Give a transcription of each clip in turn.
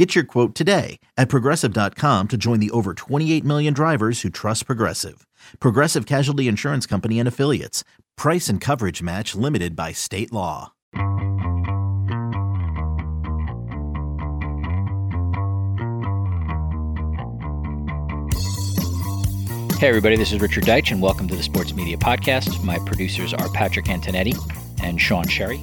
Get your quote today at progressive.com to join the over 28 million drivers who trust Progressive. Progressive Casualty Insurance Company and Affiliates. Price and coverage match limited by state law. Hey, everybody, this is Richard Deitsch, and welcome to the Sports Media Podcast. My producers are Patrick Antonetti and Sean Sherry.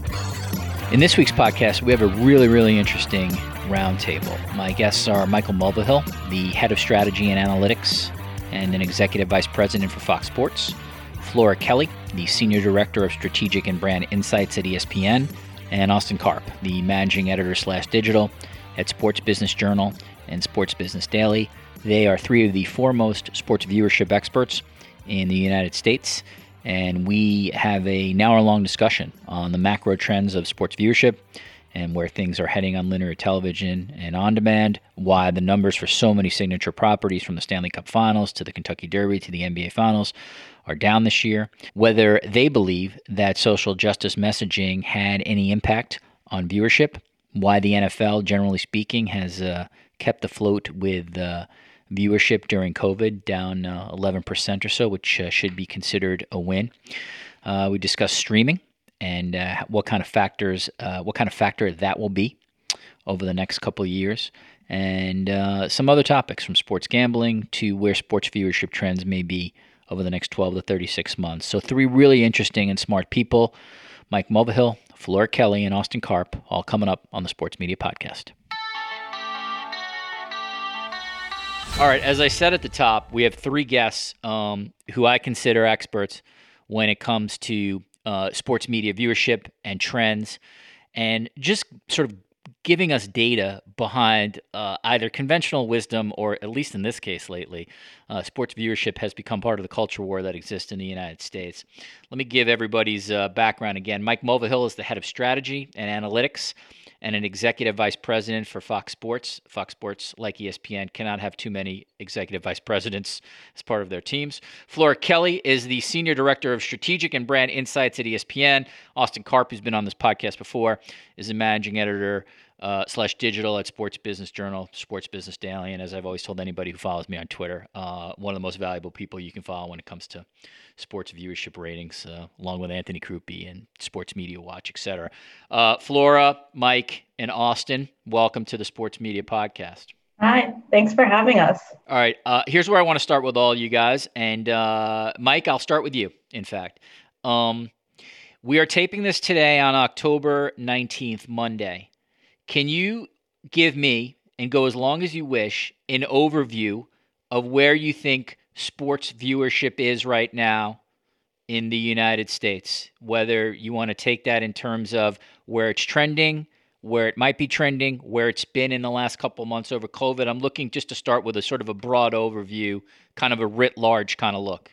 In this week's podcast, we have a really, really interesting roundtable. My guests are Michael Mulvihill, the head of strategy and analytics and an executive vice president for Fox Sports, Flora Kelly, the senior director of strategic and brand insights at ESPN, and Austin Karp, the managing editor slash digital at Sports Business Journal and Sports Business Daily. They are three of the foremost sports viewership experts in the United States. And we have a an hour long discussion on the macro trends of sports viewership and where things are heading on linear television and on demand, why the numbers for so many signature properties from the Stanley Cup Finals to the Kentucky Derby to the NBA Finals are down this year, whether they believe that social justice messaging had any impact on viewership, why the NFL, generally speaking, has uh, kept afloat with uh, viewership during COVID down uh, 11% or so, which uh, should be considered a win. Uh, we discuss streaming and uh, what kind of factors, uh, what kind of factor that will be over the next couple of years, and uh, some other topics from sports gambling to where sports viewership trends may be over the next 12 to 36 months. So, three really interesting and smart people Mike Mulvihill, Flora Kelly, and Austin Karp, all coming up on the Sports Media Podcast. All right, as I said at the top, we have three guests um, who I consider experts when it comes to uh, sports media viewership and trends, and just sort of giving us data behind uh, either conventional wisdom or, at least in this case lately, uh, sports viewership has become part of the culture war that exists in the United States. Let me give everybody's uh, background again. Mike Mulvihill is the head of strategy and analytics and an executive vice president for Fox Sports. Fox Sports, like ESPN, cannot have too many executive vice presidents as part of their teams. Flora Kelly is the senior director of strategic and brand insights at ESPN. Austin Karp, who's been on this podcast before, is the managing editor uh, slash digital at Sports Business Journal, Sports Business Daily. And as I've always told anybody who follows me on Twitter, uh, one of the most valuable people you can follow when it comes to sports viewership ratings, uh, along with Anthony Crupi and Sports Media Watch, etc. Uh, Flora, Mike, and Austin, welcome to the Sports Media Podcast. Hi, thanks for having us. All right, uh, here's where I want to start with all you guys. And uh, Mike, I'll start with you, in fact. Um, we are taping this today on October 19th, Monday. Can you give me, and go as long as you wish, an overview of where you think sports viewership is right now in the United States? Whether you want to take that in terms of where it's trending, where it might be trending, where it's been in the last couple months over COVID. I'm looking just to start with a sort of a broad overview, kind of a writ large kind of look.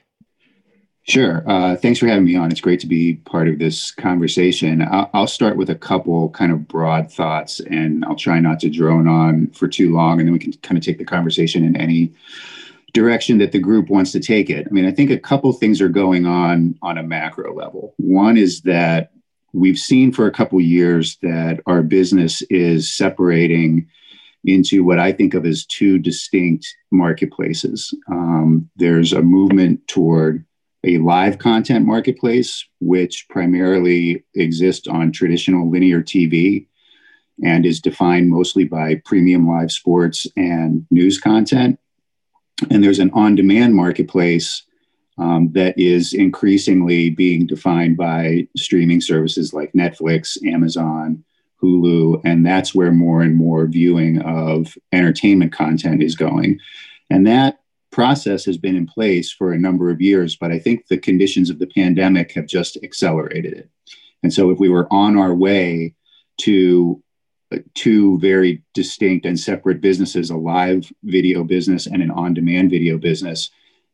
Sure. Uh, thanks for having me on. It's great to be part of this conversation. I'll, I'll, start with a couple kind of broad thoughts, and I'll try not to drone on for too long, and then we can kind of take the conversation in any direction that the group wants to take it. I mean, I think a couple things are going on on a macro level. One is that we've seen for a couple years that our business is separating into what I think of as two distinct marketplaces. Um, there's a movement toward a live content marketplace, which primarily exists on traditional linear TV and is defined mostly by premium live sports and news content. And there's an on demand marketplace um, that is increasingly being defined by streaming services like Netflix, Amazon, Hulu, and that's where more and more viewing of entertainment content is going. And that process has been in place for a number of years, but I think the conditions of the pandemic have just accelerated it. And so, if we were on our way to uh, two very distinct and separate businesses, a live video business and an on demand video business,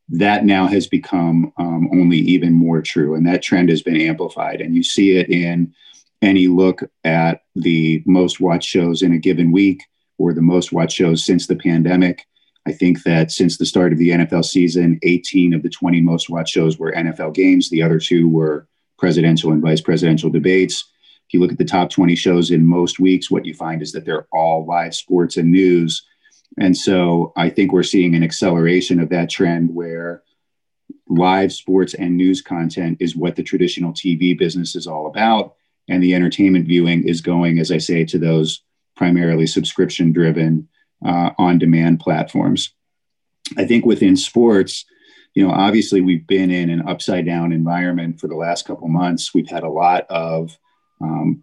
that now has become um, only even more true. And that trend has been amplified. And you see it in any look at the most watched shows in a given week or the most watched shows since the pandemic. I think that since the start of the NFL season, 18 of the 20 most watched shows were NFL games. The other two were presidential and vice presidential debates. If you look at the top 20 shows in most weeks, what you find is that they're all live sports and news. And so I think we're seeing an acceleration of that trend where live sports and news content is what the traditional TV business is all about. And the entertainment viewing is going, as I say, to those primarily subscription driven uh, on demand platforms. I think within sports, you know, obviously we've been in an upside down environment for the last couple months. We've had a lot of um,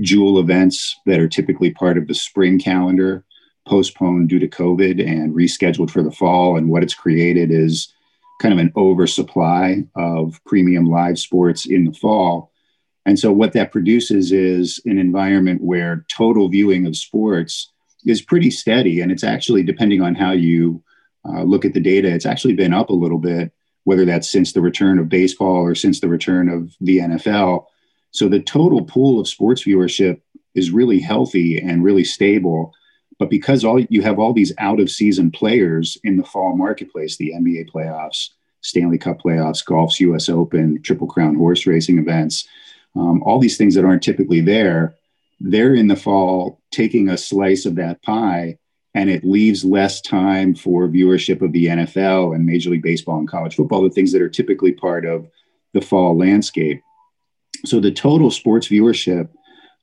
jewel events that are typically part of the spring calendar postponed due to COVID and rescheduled for the fall. And what it's created is kind of an oversupply of premium live sports in the fall. And so, what that produces is an environment where total viewing of sports is pretty steady. And it's actually, depending on how you uh, look at the data, it's actually been up a little bit, whether that's since the return of baseball or since the return of the NFL. So, the total pool of sports viewership is really healthy and really stable. But because all you have all these out of season players in the fall marketplace, the NBA playoffs, Stanley Cup playoffs, golf's US Open, Triple Crown horse racing events, um, all these things that aren't typically there, they're in the fall taking a slice of that pie and it leaves less time for viewership of the NFL and Major League Baseball and college football, the things that are typically part of the fall landscape. So the total sports viewership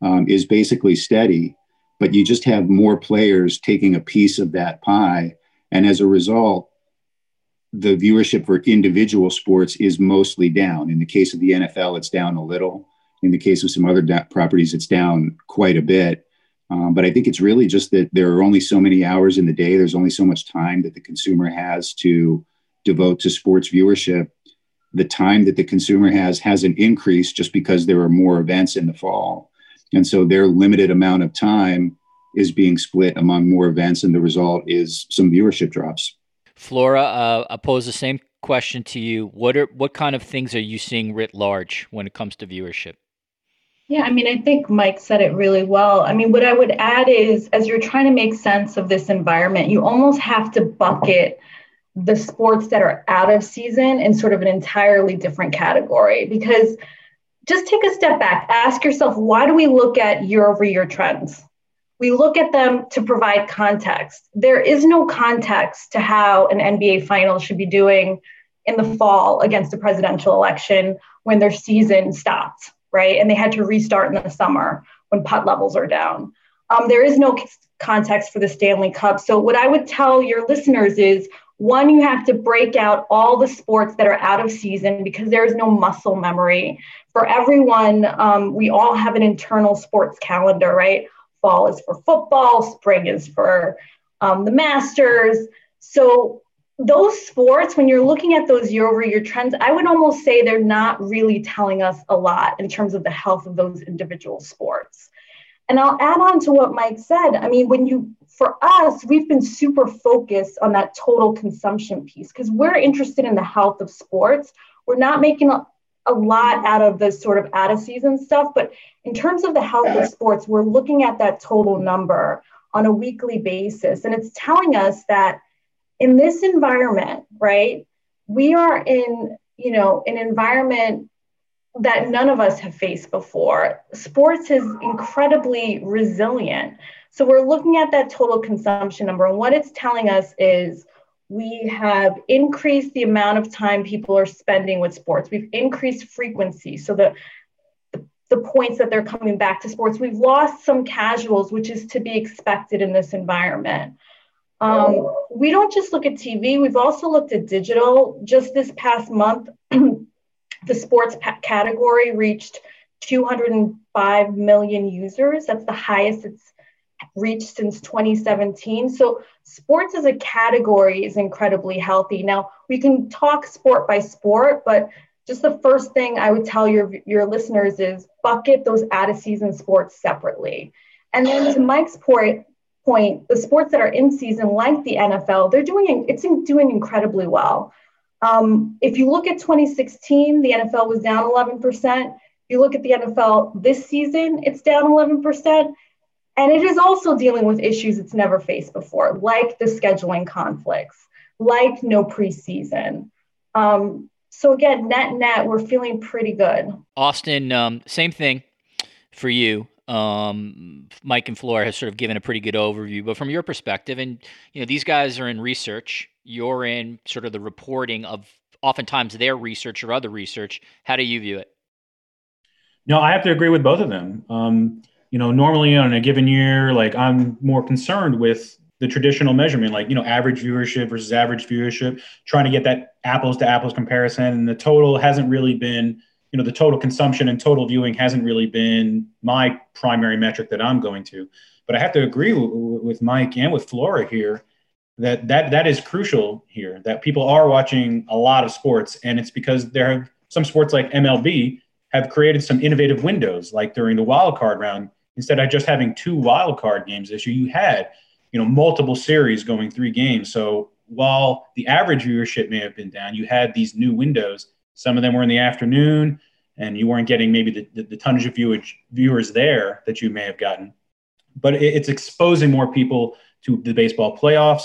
um, is basically steady but you just have more players taking a piece of that pie. And as a result, the viewership for individual sports is mostly down. In the case of the NFL, it's down a little. In the case of some other properties, it's down quite a bit. Um, but I think it's really just that there are only so many hours in the day. There's only so much time that the consumer has to devote to sports viewership. The time that the consumer has hasn't increased just because there are more events in the fall. And so their limited amount of time is being split among more events, and the result is some viewership drops. Flora, uh, I pose the same question to you. What are what kind of things are you seeing writ large when it comes to viewership? Yeah, I mean, I think Mike said it really well. I mean, what I would add is as you're trying to make sense of this environment, you almost have to bucket the sports that are out of season in sort of an entirely different category because just take a step back. Ask yourself, why do we look at year over year trends? We look at them to provide context. There is no context to how an NBA final should be doing in the fall against a presidential election when their season stopped, right? And they had to restart in the summer when PUT levels are down. Um, there is no context for the Stanley Cup. So, what I would tell your listeners is one, you have to break out all the sports that are out of season because there is no muscle memory for everyone, um, we all have an internal sports calendar, right? Fall is for football, spring is for um, the Masters. So, those sports, when you're looking at those year over year trends, I would almost say they're not really telling us a lot in terms of the health of those individual sports. And I'll add on to what Mike said. I mean, when you, for us, we've been super focused on that total consumption piece because we're interested in the health of sports. We're not making a lot out of the sort of out of season stuff. But in terms of the health of sports, we're looking at that total number on a weekly basis. And it's telling us that in this environment, right, we are in, you know, an environment that none of us have faced before. Sports is incredibly resilient. So we're looking at that total consumption number. And what it's telling us is we have increased the amount of time people are spending with sports. We've increased frequency. So the, the points that they're coming back to sports. We've lost some casuals, which is to be expected in this environment. Um, we don't just look at TV, we've also looked at digital. Just this past month, the sports category reached 205 million users. That's the highest it's reached since 2017. So sports as a category is incredibly healthy. Now we can talk sport by sport, but just the first thing I would tell your your listeners is bucket those out of season sports separately. And then to Mike's point, point, the sports that are in season, like the NFL, they're doing it's doing incredibly well. Um, if you look at 2016, the NFL was down 11%. If you look at the NFL this season, it's down 11%. And it is also dealing with issues it's never faced before, like the scheduling conflicts, like no preseason. Um, so again, net net, we're feeling pretty good. Austin, um, same thing for you. Um, Mike and Flora has sort of given a pretty good overview, but from your perspective, and you know these guys are in research, you're in sort of the reporting of oftentimes their research or other research. How do you view it? No, I have to agree with both of them. Um, you know, normally on a given year, like I'm more concerned with the traditional measurement, like you know, average viewership versus average viewership, trying to get that apples to apples comparison, and the total hasn't really been, you know, the total consumption and total viewing hasn't really been my primary metric that I'm going to. But I have to agree w- with Mike and with Flora here that that that is crucial here. That people are watching a lot of sports, and it's because there are some sports like MLB have created some innovative windows, like during the wild card round instead of just having two wild card games this year, you had you know multiple series going three games. So while the average viewership may have been down, you had these new windows. Some of them were in the afternoon, and you weren't getting maybe the, the, the tonnage of viewage, viewers there that you may have gotten. But it, it's exposing more people to the baseball playoffs.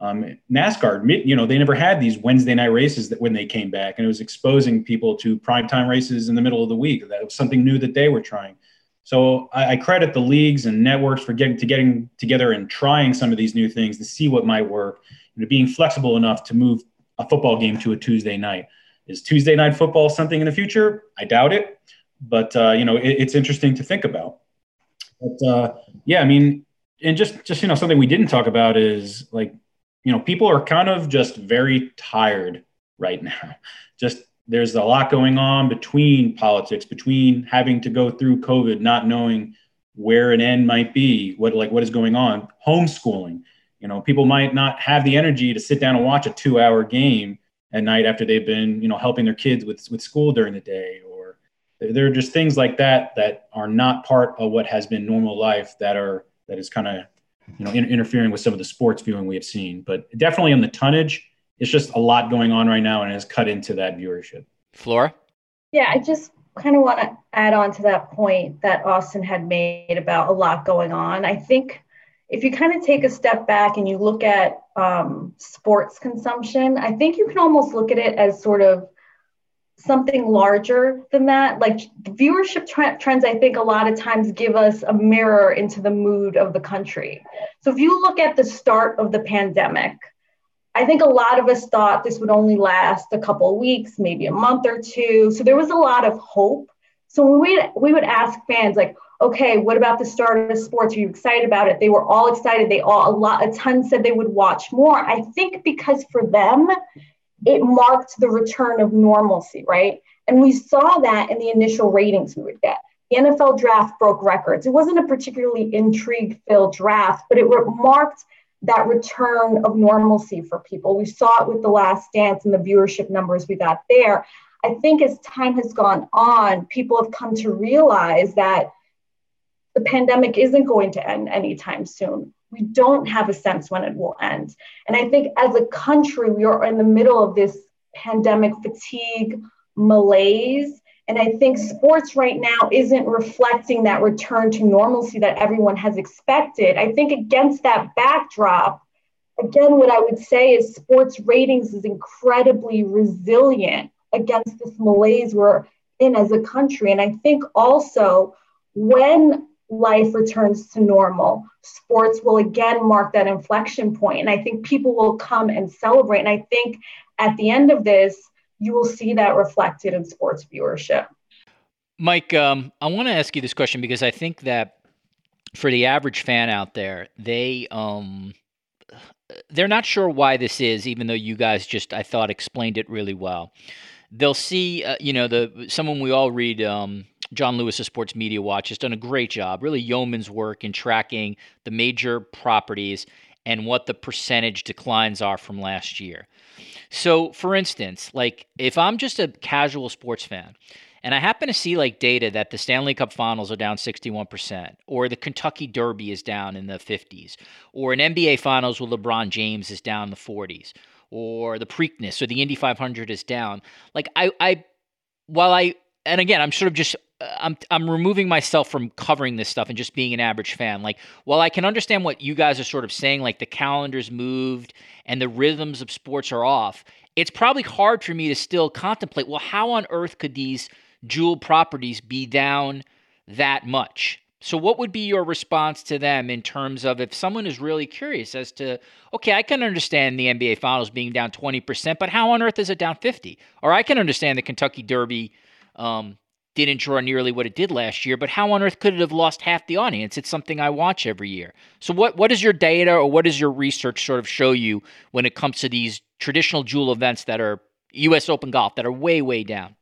Um, NASCAR, you know, they never had these Wednesday night races that when they came back, and it was exposing people to primetime races in the middle of the week. That was something new that they were trying. So I, I, credit the leagues and networks for getting to getting together and trying some of these new things to see what might work, and being flexible enough to move a football game to a Tuesday night. Is Tuesday night football something in the future? I doubt it, but uh, you know it, it's interesting to think about. But uh, yeah, I mean, and just just you know something we didn't talk about is like you know people are kind of just very tired right now. Just there's a lot going on between politics, between having to go through COVID, not knowing where an end might be, what like what is going on, homeschooling. You know, people might not have the energy to sit down and watch a two-hour game at night after they've been, you know, helping their kids with with school during the day, or there are just things like that that are not part of what has been normal life that are that is kind of, you know, in, interfering with some of the sports viewing we have seen. But definitely on the tonnage, it's just a lot going on right now and has cut into that viewership. Flora? Yeah, I just kind of want to add on to that point that Austin had made about a lot going on. I think if you kind of take a step back and you look at um, sports consumption, I think you can almost look at it as sort of something larger than that. Like viewership tra- trends, I think a lot of times give us a mirror into the mood of the country. So if you look at the start of the pandemic, I think a lot of us thought this would only last a couple of weeks, maybe a month or two. So there was a lot of hope. So we we would ask fans like, okay, what about the start of sports? Are you excited about it? They were all excited. They all a lot a ton said they would watch more. I think because for them, it marked the return of normalcy, right? And we saw that in the initial ratings we would get. The NFL draft broke records. It wasn't a particularly intrigue filled draft, but it marked that return of normalcy for people. We saw it with The Last Dance and the viewership numbers we got there. I think as time has gone on, people have come to realize that the pandemic isn't going to end anytime soon. We don't have a sense when it will end. And I think as a country, we are in the middle of this pandemic fatigue, malaise, and I think sports right now isn't reflecting that return to normalcy that everyone has expected. I think against that backdrop, again, what I would say is sports ratings is incredibly resilient against this malaise we're in as a country. And I think also when life returns to normal, sports will again mark that inflection point. And I think people will come and celebrate. And I think at the end of this, you will see that reflected in sports viewership. Mike, um, I want to ask you this question because I think that for the average fan out there, they um, they're not sure why this is, even though you guys just I thought explained it really well. They'll see, uh, you know, the someone we all read. Um, Jon Lewis of Sports Media Watch has done a great job, really yeoman's work in tracking the major properties and what the percentage declines are from last year. So, for instance, like if I'm just a casual sports fan and I happen to see like data that the Stanley Cup finals are down 61%, or the Kentucky Derby is down in the 50s, or an NBA finals with LeBron James is down in the 40s, or the Preakness or the Indy 500 is down. Like I, I, while I, and again, I'm sort of just I'm I'm removing myself from covering this stuff and just being an average fan. Like, while I can understand what you guys are sort of saying, like the calendar's moved and the rhythms of sports are off, it's probably hard for me to still contemplate. Well, how on earth could these jewel properties be down that much? So, what would be your response to them in terms of if someone is really curious as to, okay, I can understand the NBA Finals being down 20%, but how on earth is it down 50? Or I can understand the Kentucky Derby um, didn't draw nearly what it did last year, but how on earth could it have lost half the audience? It's something I watch every year. So what what does your data or what does your research sort of show you when it comes to these traditional jewel events that are US Open golf that are way, way down?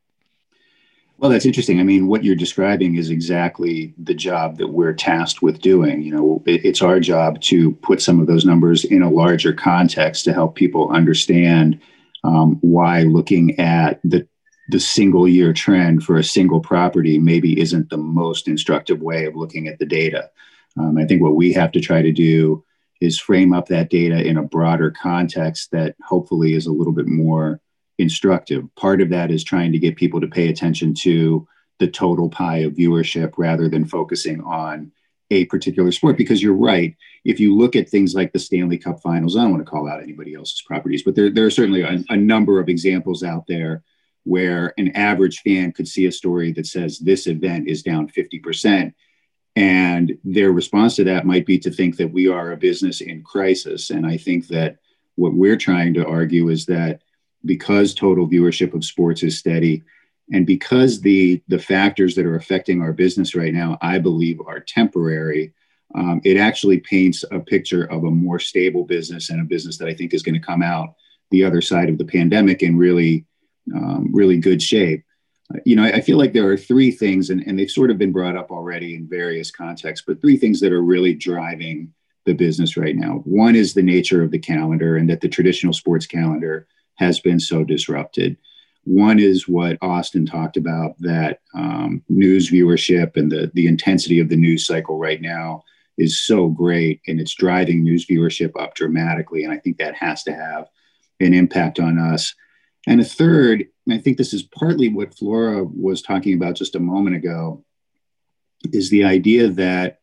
Well, that's interesting. I mean, what you're describing is exactly the job that we're tasked with doing. You know, it's our job to put some of those numbers in a larger context to help people understand um, why looking at the the single year trend for a single property maybe isn't the most instructive way of looking at the data. Um, I think what we have to try to do is frame up that data in a broader context that hopefully is a little bit more instructive. Part of that is trying to get people to pay attention to the total pie of viewership rather than focusing on a particular sport. Because you're right, if you look at things like the Stanley Cup finals, I don't want to call out anybody else's properties, but there, there are certainly a, a number of examples out there where an average fan could see a story that says this event is down 50%. And their response to that might be to think that we are a business in crisis. And I think that what we're trying to argue is that because total viewership of sports is steady, and because the the factors that are affecting our business right now, I believe, are temporary, um, it actually paints a picture of a more stable business and a business that I think is going to come out the other side of the pandemic and really um, really good shape. Uh, you know, I, I, feel like there are three things, and, and they've sort of been brought up already in various contexts, but three things that are really driving the business right now. One is the nature of the calendar, and that the traditional sports calendar has been so disrupted. One is what Austin talked about that um, news viewership and the, the intensity of the news cycle right now is so great and it's driving news viewership up dramatically. And I think that has to have an impact on us. And a third, I think this is partly what Flora was talking about just a moment ago, is the idea that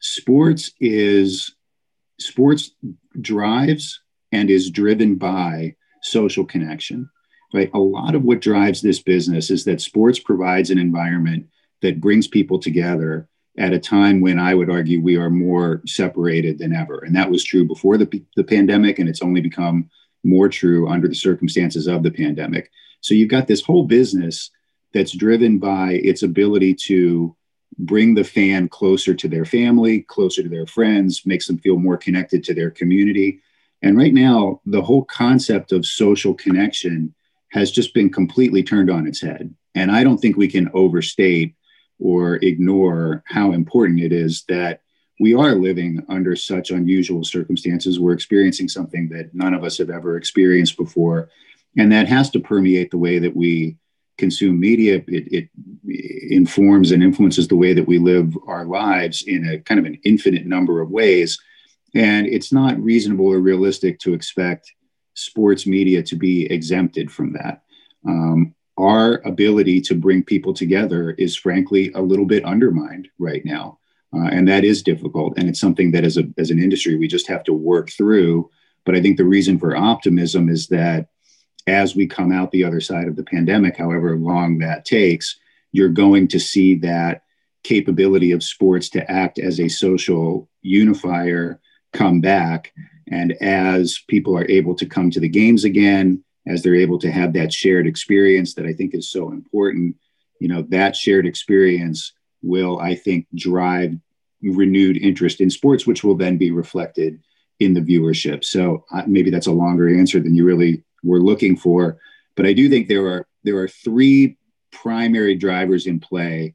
sports is sports drives and is driven by social connection. Right? A lot of what drives this business is that sports provides an environment that brings people together at a time when I would argue we are more separated than ever. And that was true before the, the pandemic, and it's only become more true under the circumstances of the pandemic. So you've got this whole business that's driven by its ability to bring the fan closer to their family, closer to their friends, makes them feel more connected to their community. And right now, the whole concept of social connection has just been completely turned on its head. And I don't think we can overstate or ignore how important it is that we are living under such unusual circumstances. We're experiencing something that none of us have ever experienced before. And that has to permeate the way that we consume media. It, it, informs and influences the way that we live our lives in a kind of an infinite number of ways. And it's not reasonable or realistic to expect sports media to be exempted from that. Um, our ability to bring people together is frankly a little bit undermined right now. Uh, and that is difficult. And it's something that as, a, as an industry, we just have to work through. But I think the reason for optimism is that as we come out the other side of the pandemic, however long that takes, you're going to see that capability of sports to act as a social unifier come back. And as people are able to come to the games again, as they're able to have that shared experience that I think is so important, you know, that shared experience will, I think, drive renewed interest in sports, which will then be reflected in the viewership. So uh, maybe that's a longer answer than you really were looking for, but I do think there are there are three primary drivers in play,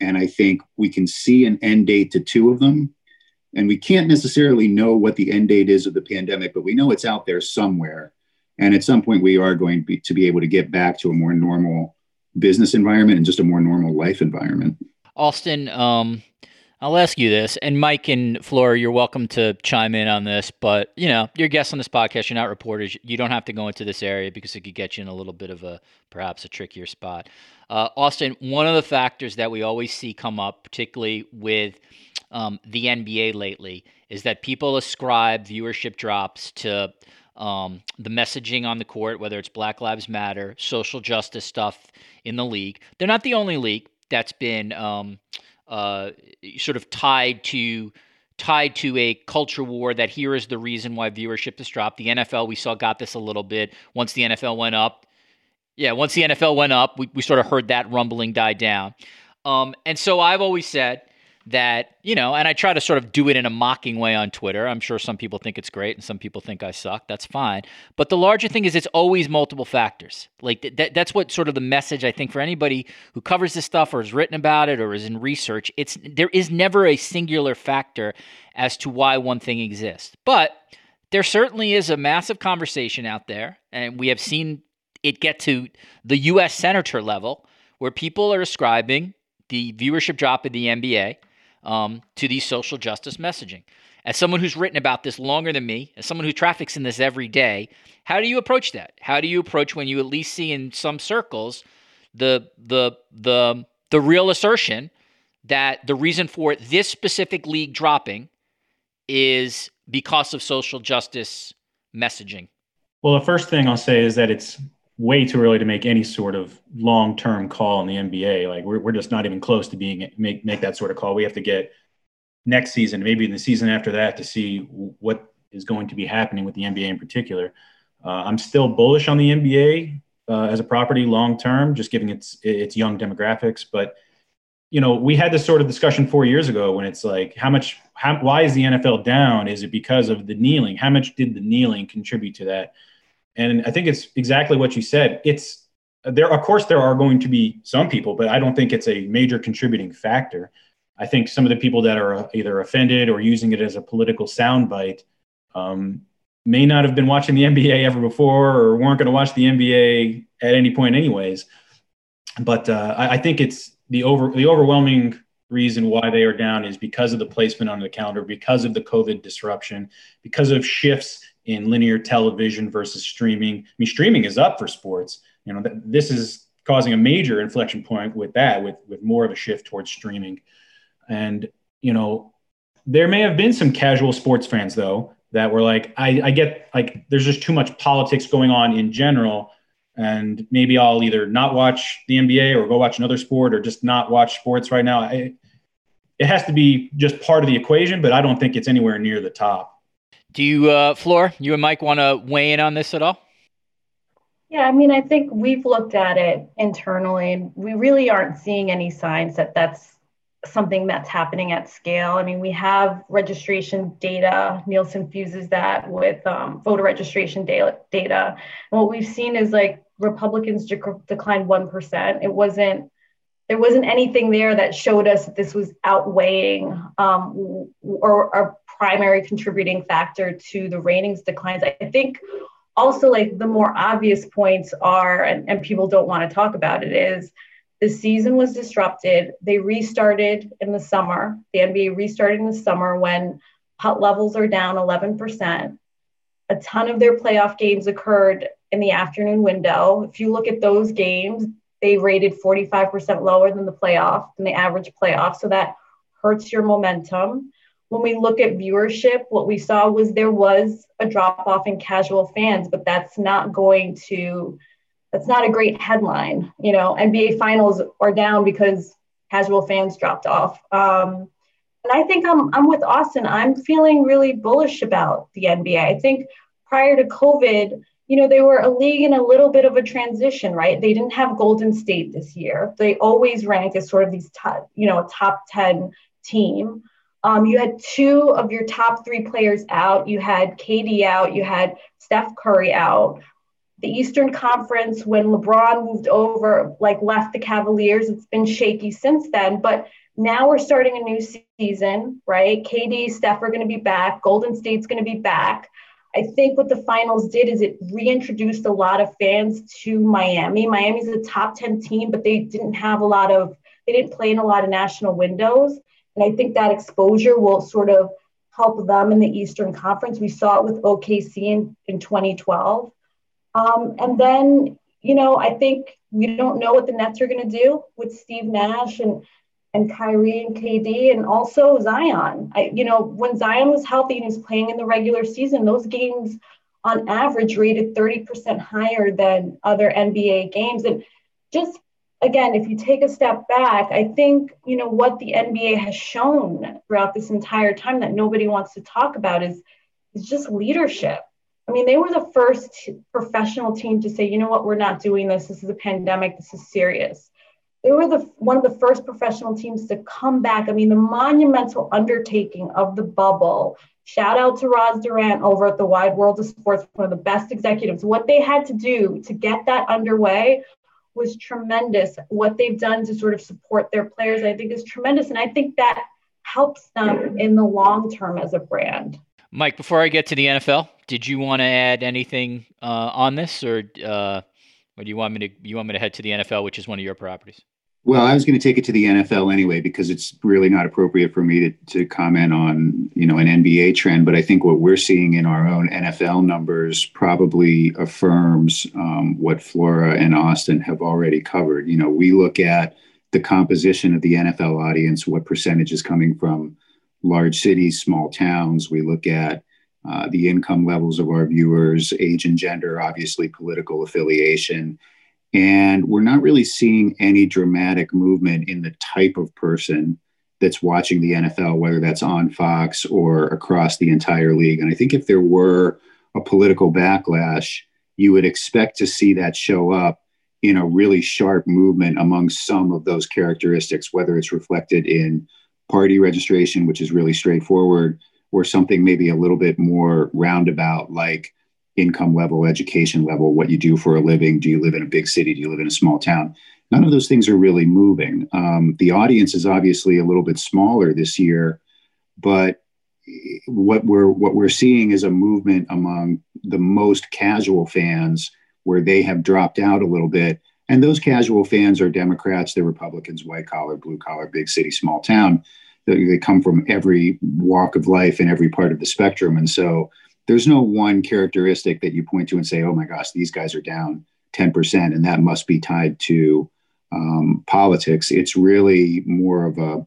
and I think we can see an end date to two of them. And we can't necessarily know what the end date is of the pandemic, but we know it's out there somewhere. And at some point, we are going to be, to be able to get back to a more normal business environment and just a more normal life environment. Austin, um, I'll ask you this, and Mike and Flora, you're welcome to chime in on this. But you know, you're guests on this podcast. You're not reporters. You don't have to go into this area because it could get you in a little bit of a perhaps a trickier spot. Uh, Austin, one of the factors that we always see come up, particularly with um, the NBA lately, is that people ascribe viewership drops to um, the messaging on the court, whether it's Black Lives Matter, social justice stuff in the league. They're not the only league that's been um, uh, sort of tied to tied to a culture war that here is the reason why viewership has dropped. The NFL we saw got this a little bit once the NFL went up. Yeah, once the NFL went up, we, we sort of heard that rumbling die down. Um, and so I've always said that, you know, and I try to sort of do it in a mocking way on Twitter. I'm sure some people think it's great and some people think I suck. That's fine. But the larger thing is it's always multiple factors. Like th- th- that's what sort of the message I think for anybody who covers this stuff or has written about it or is in research, it's there is never a singular factor as to why one thing exists. But there certainly is a massive conversation out there and we have seen it get to the US senator level where people are ascribing the viewership drop of the NBA um, to these social justice messaging. As someone who's written about this longer than me, as someone who traffics in this every day, how do you approach that? How do you approach when you at least see in some circles the the the the real assertion that the reason for this specific league dropping is because of social justice messaging? Well, the first thing I'll say is that it's way too early to make any sort of long-term call in the NBA. Like we're, we're just not even close to being make make that sort of call. We have to get next season, maybe in the season after that, to see what is going to be happening with the NBA in particular. Uh, I'm still bullish on the NBA uh, as a property long term, just given its its young demographics. But you know, we had this sort of discussion four years ago when it's like, how much, how, why is the NFL down? Is it because of the kneeling? How much did the kneeling contribute to that? And I think it's exactly what you said. It's there, of course, there are going to be some people, but I don't think it's a major contributing factor. I think some of the people that are either offended or using it as a political soundbite um, may not have been watching the NBA ever before or weren't going to watch the NBA at any point, anyways. But uh, I, I, think it's the over the overwhelming reason why they are down is because of the placement on the calendar, because of the COVID disruption, because of shifts in linear television versus streaming. I mean, streaming is up for sports. You know, th- this is causing a major inflection point with that, with with more of a shift towards streaming. And you know, there may have been some casual sports fans though that were like, I, I get like, there's just too much politics going on in general, and maybe I'll either not watch the NBA or go watch another sport or just not watch sports right now. I, it has to be just part of the equation, but I don't think it's anywhere near the top. Do you, uh, Floor, you and Mike want to weigh in on this at all? Yeah, I mean, I think we've looked at it internally, and we really aren't seeing any signs that that's something that's happening at scale. I mean, we have registration data. Nielsen fuses that with um, voter registration data. And what we've seen is like Republicans dec- declined 1%. It wasn't, there wasn't anything there that showed us that this was outweighing um, or, or primary contributing factor to the ratings declines. I think also like the more obvious points are, and, and people don't want to talk about it, is the season was disrupted. They restarted in the summer. The NBA restarted in the summer when PUT levels are down 11%. A ton of their playoff games occurred in the afternoon window. If you look at those games, they rated 45% lower than the playoff, than the average playoff. So that hurts your momentum when we look at viewership, what we saw was there was a drop off in casual fans, but that's not going to, that's not a great headline. You know, NBA finals are down because casual fans dropped off. Um, and I think I'm, I'm with Austin. I'm feeling really bullish about the NBA. I think prior to COVID, you know, they were a league in a little bit of a transition, right? They didn't have Golden State this year. They always rank as sort of these top, you know, top 10 team. Um, you had two of your top three players out. You had KD out. You had Steph Curry out. The Eastern Conference, when LeBron moved over, like left the Cavaliers, it's been shaky since then. But now we're starting a new season, right? KD, Steph are going to be back. Golden State's going to be back. I think what the finals did is it reintroduced a lot of fans to Miami. Miami's a top 10 team, but they didn't have a lot of, they didn't play in a lot of national windows. And I think that exposure will sort of help them in the Eastern Conference. We saw it with OKC in, in 2012. Um, and then, you know, I think we don't know what the Nets are going to do with Steve Nash and and Kyrie and KD and also Zion. I, you know, when Zion was healthy and he was playing in the regular season, those games on average rated 30% higher than other NBA games. And just again, if you take a step back, I think, you know, what the NBA has shown throughout this entire time that nobody wants to talk about is, is just leadership. I mean, they were the first professional team to say, you know what, we're not doing this. This is a pandemic. This is serious. They were the one of the first professional teams to come back. I mean, the monumental undertaking of the bubble. Shout out to Roz Durant over at the Wide World of Sports, one of the best executives. What they had to do to get that underway was tremendous. What they've done to sort of support their players, I think, is tremendous. And I think that helps them in the long term as a brand. Mike, before I get to the NFL, did you want to add anything uh, on this, or, uh, or do you want me to you want me to head to the NFL, which is one of your properties? Well, I was going to take it to the NFL anyway because it's really not appropriate for me to, to comment on you know an NBA trend. But I think what we're seeing in our own NFL numbers probably affirms um, what Flora and Austin have already covered. You know, we look at the composition of the NFL audience, what percentage is coming from large cities, small towns. We look at uh, the income levels of our viewers, age and gender, obviously political affiliation and we're not really seeing any dramatic movement in the type of person that's watching the NFL, whether that's on Fox or across the entire league. And I think if there were a political backlash, you would expect to see that show up in a really sharp movement among some of those characteristics, whether it's reflected in party registration, which is really straightforward, or something maybe a little bit more roundabout, like income level, education level, what you do for a living. Do you live in a big city? Do you live in a small town? None of those things are really moving. Um, the audience is obviously a little bit smaller this year, but what we're what we're seeing is a movement among the most casual fans where they have dropped out a little bit. And those casual fans are Democrats, they're Republicans, white collar, blue collar, big city, small town. They, they come from every walk of life and every part of the spectrum. And so there's no one characteristic that you point to and say, oh my gosh, these guys are down 10%, and that must be tied to um, politics. It's really more of a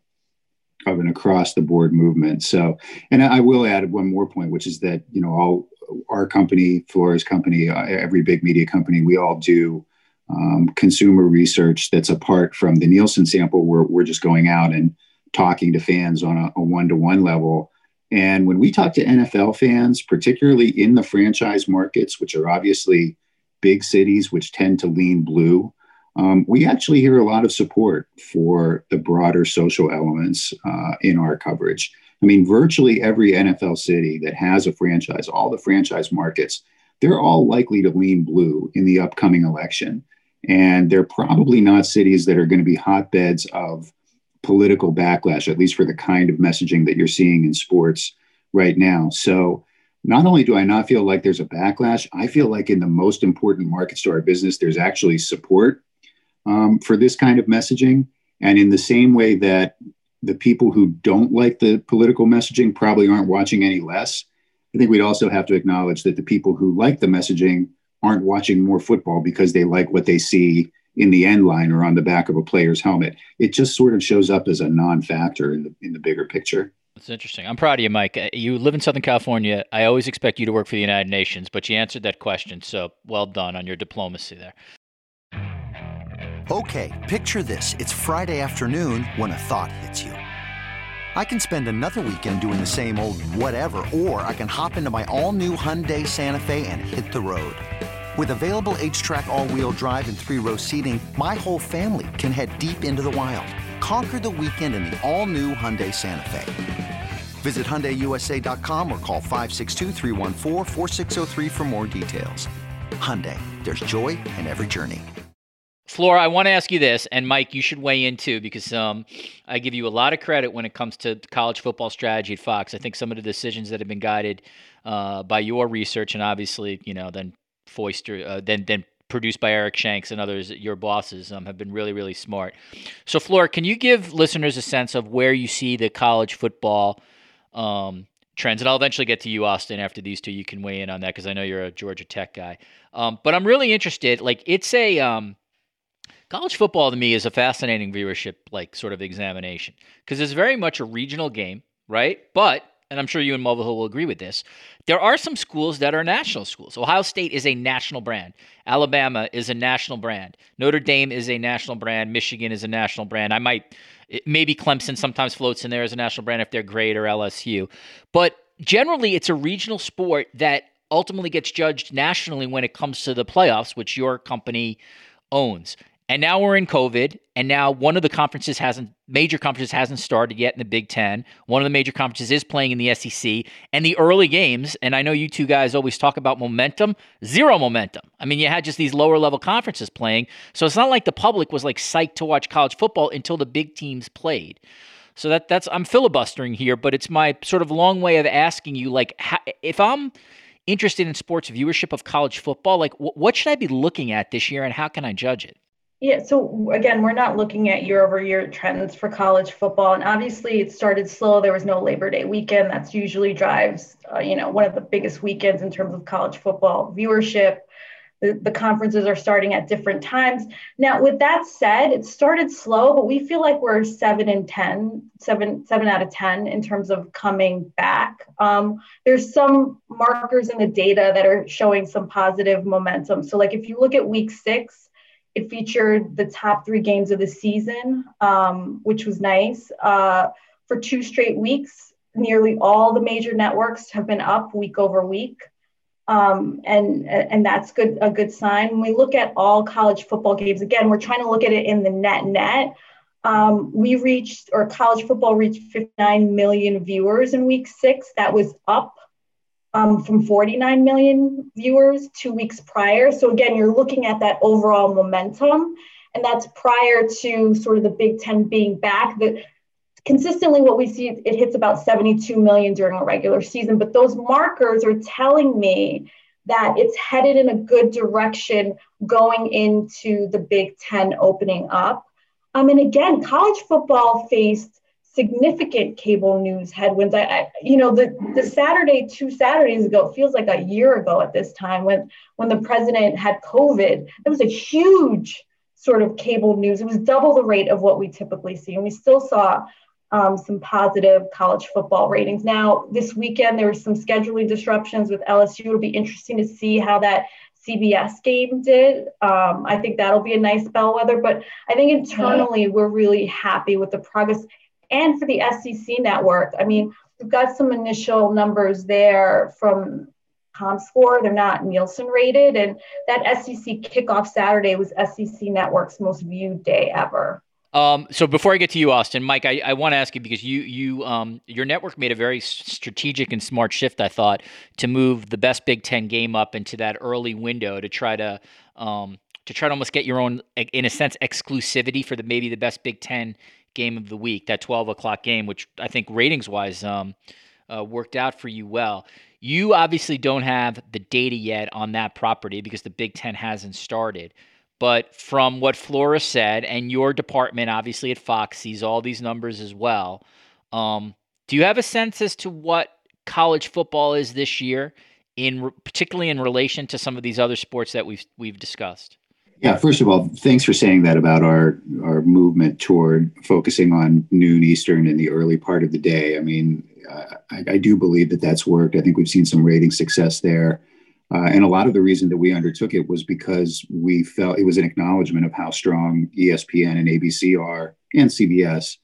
of an across the board movement. So, and I will add one more point, which is that you know all our company, Flora's company, uh, every big media company, we all do um, consumer research that's apart from the Nielsen sample. Where we're just going out and talking to fans on a one to one level and when we talk to NFL fans, particularly in the franchise markets, which are obviously big cities, which tend to lean blue, um, we actually hear a lot of support for the broader social elements uh, in our coverage. I mean, virtually every NFL city that has a franchise, all the franchise markets, they're all likely to lean blue in the upcoming election. And they're probably not cities that are going to be hotbeds of political backlash, at least for the kind of messaging that you're seeing in sports right now. So, not only do I not feel like there's a backlash, I feel like in the most important markets to our business, there's actually support um, for this kind of messaging. And in the same way that the people who don't like the political messaging probably aren't watching any less, I think we'd also have to acknowledge that the people who like the messaging aren't watching more football because they like what they see in the end line or on the back of a player's helmet. It just sort of shows up as a non-factor in the in the bigger picture. That's interesting. I'm proud of you, Mike. Uh, you live in Southern California. I always expect you to work for the United Nations, but you answered that question, so well done on your diplomacy there. Okay, picture this. It's Friday afternoon when a thought hits you. I can spend another weekend doing the same old whatever, or I can hop into my all-new Hyundai Santa Fe and hit the road. With available H-Track all-wheel drive and three-row seating, my whole family can head deep into the wild. Conquer the weekend in the all-new Hyundai Santa Fe. Visit HyundaiUSA.com or call 562 for more details. Hyundai, there's joy in every journey. Flora, I want to ask you this, and Mike, you should weigh in too, because um, I give you a lot of credit when it comes to college football strategy at Fox. I think some of the decisions that have been guided uh, by your research, and obviously, you know, then foister uh, then then produced by Eric Shanks and others, your bosses, um, have been really, really smart. So, Flora, can you give listeners a sense of where you see the college football um, trends? And I'll eventually get to you, Austin, after these two. You can weigh in on that because I know you're a Georgia Tech guy. Um, but I'm really interested. Like, it's a um, college football to me is a fascinating viewership, like, sort of examination because it's very much a regional game, right? But and I'm sure you and Mulvihill will agree with this, there are some schools that are national schools. Ohio State is a national brand. Alabama is a national brand. Notre Dame is a national brand. Michigan is a national brand. I might, maybe Clemson sometimes floats in there as a national brand if they're great or LSU. But generally, it's a regional sport that ultimately gets judged nationally when it comes to the playoffs, which your company owns. And now we're in COVID, and now one of the conferences hasn't, major conferences hasn't started yet in the Big Ten. One of the major conferences is playing in the SEC, and the early games. And I know you two guys always talk about momentum. Zero momentum. I mean, you had just these lower level conferences playing, so it's not like the public was like psyched to watch college football until the big teams played. So that that's I'm filibustering here, but it's my sort of long way of asking you, like, how, if I'm interested in sports viewership of college football, like, what should I be looking at this year, and how can I judge it? Yeah, so again, we're not looking at year over year trends for college football. And obviously, it started slow. There was no Labor Day weekend. That's usually drives, uh, you know, one of the biggest weekends in terms of college football viewership. The, the conferences are starting at different times. Now, with that said, it started slow, but we feel like we're seven and 10, seven, seven out of 10 in terms of coming back. Um, there's some markers in the data that are showing some positive momentum. So, like if you look at week six, it featured the top three games of the season, um, which was nice. Uh, for two straight weeks, nearly all the major networks have been up week over week. Um, and and that's good a good sign. When we look at all college football games, again, we're trying to look at it in the net net. Um, we reached, or college football reached 59 million viewers in week six. That was up um, from 49 million viewers two weeks prior. So again, you're looking at that overall momentum, and that's prior to sort of the Big Ten being back. That consistently, what we see it hits about 72 million during a regular season, but those markers are telling me that it's headed in a good direction going into the Big Ten opening up. Um, and again, college football faced significant cable news headwinds. I, I, you know, the the Saturday two Saturdays ago feels like a year ago at this time when when the president had COVID. It was a huge sort of cable news. It was double the rate of what we typically see, and we still saw um, some positive college football ratings. Now this weekend there were some scheduling disruptions with LSU. It'll be interesting to see how that CBS game did. Um, I think that'll be a nice bellwether. But I think internally we're really happy with the progress and for the SEC network. I mean, we've got some initial numbers there from ComScore. They're not Nielsen rated, and that SEC kickoff Saturday was SEC Network's most viewed day ever. Um, so before I get to you, Austin, Mike, I, I want to ask you because you you um, your network made a very strategic and smart shift, I thought, to move the best Big Ten game up into that early window to try to um, to try to almost get your own, in a sense, exclusivity for the maybe the best Big Ten game of the week, that 12 o'clock game, which I think ratings wise um, uh, worked out for you well. You obviously don't have the data yet on that property because the Big Ten hasn't started. But from what Flora said, and your department, obviously at Fox, sees all these numbers as well. Um, do you have a sense as to what college football is this year, in particularly in relation to some of these other sports that we've we've discussed? Yeah, first of all, thanks for saying that about our our movement toward focusing on noon Eastern in the early part of the day. I mean, uh, I, I, do believe that that's worked. I think we've seen some rating success there, uh, and a lot of the reason that we undertook it was because we felt it was an acknowledgement of how strong ESPN and ABC are, and CBS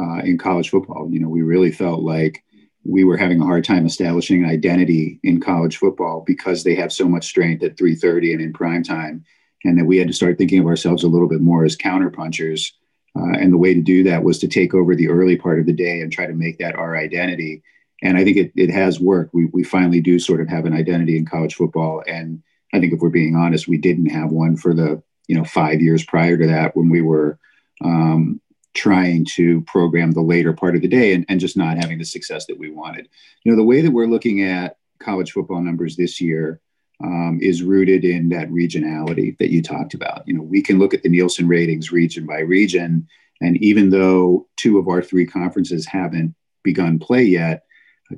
uh, in college football. You know, we really felt like we were having a hard time establishing an identity in college football because they have so much strength at 3:30 and in prime time and that we had to start thinking of ourselves a little bit more as counterpunchers. Uh, and the way to do that was to take over the early part of the day and try to make that our identity. And I think it, it has worked. We, we finally do sort of have an identity in college football. And I think if we're being honest, we didn't have one for the you know five years prior to that when we were um, trying to program the later part of the day and, and just not having the success that we wanted. You know, the way that we're looking at college football numbers this year um, is rooted in that regionality that you talked about. You know, we can look at the Nielsen ratings region by region, and even though two of our three conferences haven't begun play yet,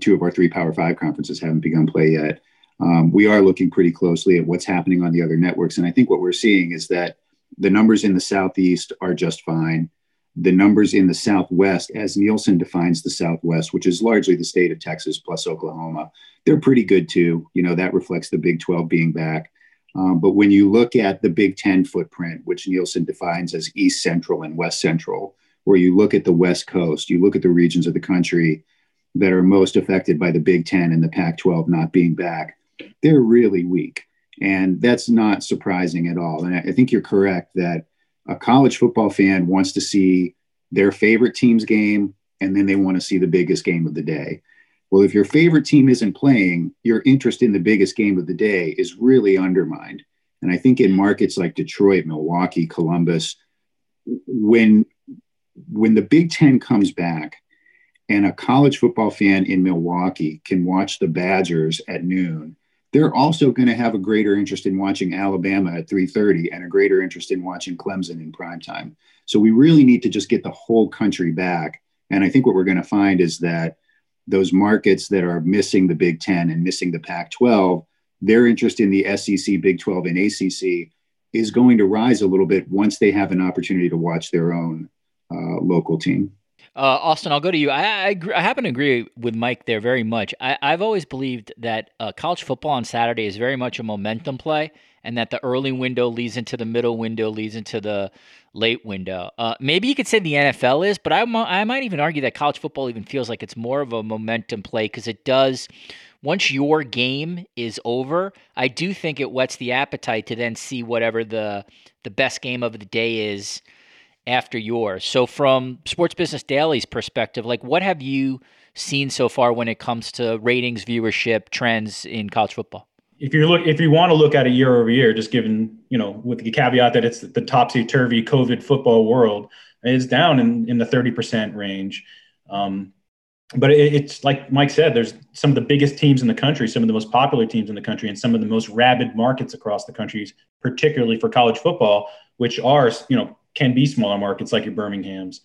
two of our three Power Five conferences haven't begun play yet. Um, we are looking pretty closely at what's happening on the other networks, and I think what we're seeing is that the numbers in the Southeast are just fine. The numbers in the Southwest, as Nielsen defines the Southwest, which is largely the state of Texas plus Oklahoma, they're pretty good too. You know, that reflects the Big 12 being back. Um, but when you look at the Big 10 footprint, which Nielsen defines as East Central and West Central, where you look at the West Coast, you look at the regions of the country that are most affected by the Big 10 and the Pac 12 not being back, they're really weak. And that's not surprising at all. And I think you're correct that a college football fan wants to see their favorite team's game and then they want to see the biggest game of the day. Well, if your favorite team isn't playing, your interest in the biggest game of the day is really undermined. And I think in markets like Detroit, Milwaukee, Columbus, when when the Big Ten comes back and a college football fan in Milwaukee can watch the Badgers at noon, they're also going to have a greater interest in watching Alabama at 3:30 and a greater interest in watching Clemson in prime time. So we really need to just get the whole country back. And I think what we're going to find is that those markets that are missing the Big Ten and missing the Pac 12, their interest in the SEC, Big 12, and ACC is going to rise a little bit once they have an opportunity to watch their own uh, local team. Uh, Austin, I'll go to you. I, I, I, happen to agree with Mike there very much. I, have always believed that uh, college football on Saturday is very much a momentum play, and that the early window leads into the middle window, leads into the late window. Uh, maybe you could say the NFL is, but I, I might even argue that college football even feels like it's more of a momentum play because it does. Once your game is over, I do think it whets the appetite to then see whatever the the best game of the day is after yours. So, from Sports Business Daily's perspective, like what have you seen so far when it comes to ratings, viewership, trends in college football? If you look, if you want to look at it year over year, just given you know, with the caveat that it's the topsy turvy COVID football world, it's down in, in the thirty percent range. Um, but it, it's like Mike said, there's some of the biggest teams in the country, some of the most popular teams in the country, and some of the most rabid markets across the country, particularly for college football, which are you know can be smaller markets like your Birmingham's.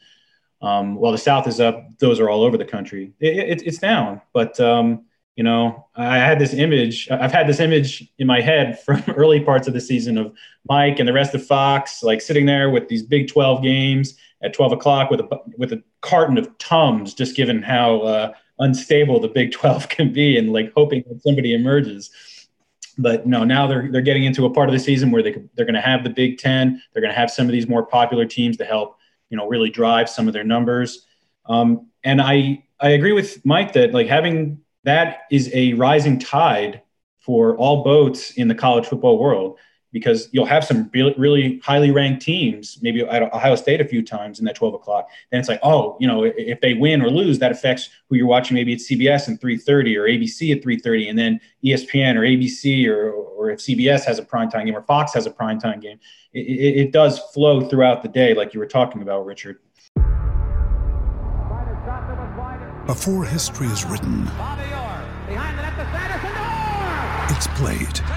Um, while the South is up, those are all over the country. It, it, it's down, but um, you know, I had this image. I've had this image in my head from early parts of the season of Mike and the rest of Fox, like sitting there with these Big 12 games at 12 o'clock with a with a carton of Tums, just given how uh, unstable the Big 12 can be, and like hoping that somebody emerges but no, now they're they're getting into a part of the season where they they're going to have the Big Ten. They're going to have some of these more popular teams to help you know really drive some of their numbers. Um, and I I agree with Mike that like having that is a rising tide for all boats in the college football world because you'll have some really, really highly ranked teams, maybe at Ohio State a few times in that 12 o'clock. Then it's like, oh, you know, if they win or lose, that affects who you're watching. Maybe it's CBS at 3:30 or ABC at 3:30, and then ESPN or ABC or or if CBS has a primetime game or Fox has a primetime game, it, it, it does flow throughout the day, like you were talking about, Richard. Before history is written, it's played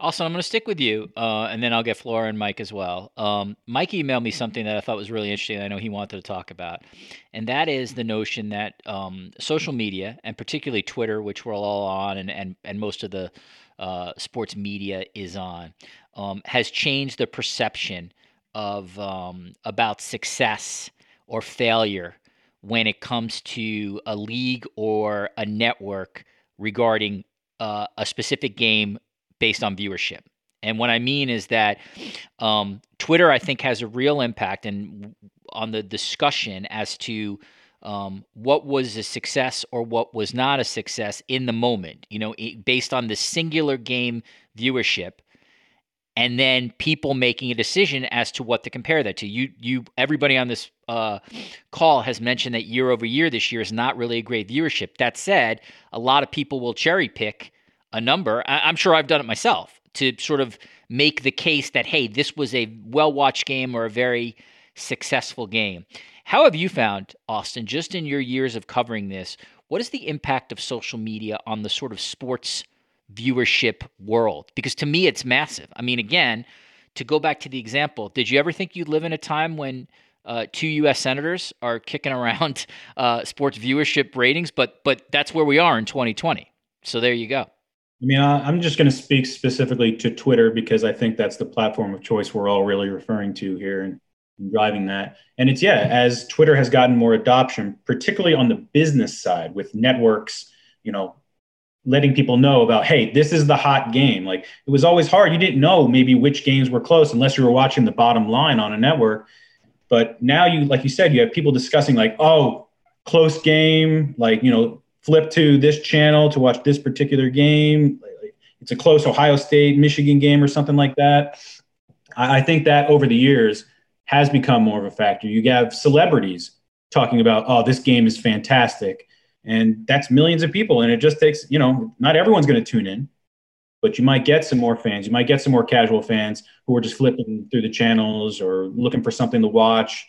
Also, I'm going to stick with you, uh, and then I'll get Flora and Mike as well. Um, Mike emailed me something that I thought was really interesting. I know he wanted to talk about, and that is the notion that um, social media, and particularly Twitter, which we're all on, and and and most of the uh, sports media is on, um, has changed the perception of um, about success or failure when it comes to a league or a network regarding uh, a specific game based on viewership. And what I mean is that um, Twitter, I think, has a real impact and on the discussion as to um, what was a success or what was not a success in the moment. You know, based on the singular game viewership, and then people making a decision as to what to compare that to. You, you, everybody on this uh, call has mentioned that year over year this year is not really a great viewership. That said, a lot of people will cherry pick a number. I, I'm sure I've done it myself to sort of make the case that hey, this was a well watched game or a very successful game. How have you found, Austin, just in your years of covering this, what is the impact of social media on the sort of sports viewership world? Because to me, it's massive. I mean, again, to go back to the example, did you ever think you'd live in a time when uh, two U.S. senators are kicking around uh, sports viewership ratings? But but that's where we are in 2020. So there you go. I mean, I'm just going to speak specifically to Twitter because I think that's the platform of choice we're all really referring to here and, driving that. And it's, yeah, as Twitter has gotten more adoption, particularly on the business side with networks, you know, letting people know about, hey, this is the hot game. Like it was always hard. You didn't know maybe which games were close unless you were watching the bottom line on a network. But now you, like you said, you have people discussing, like, oh, close game, like, you know, flip to this channel to watch this particular game. It's a close Ohio State Michigan game or something like that. I think that over the years has become more of a factor. You have celebrities talking about, oh, this game is fantastic. And that's millions of people. And it just takes, you know, not everyone's going to tune in, but you might get some more fans. You might get some more casual fans who are just flipping through the channels or looking for something to watch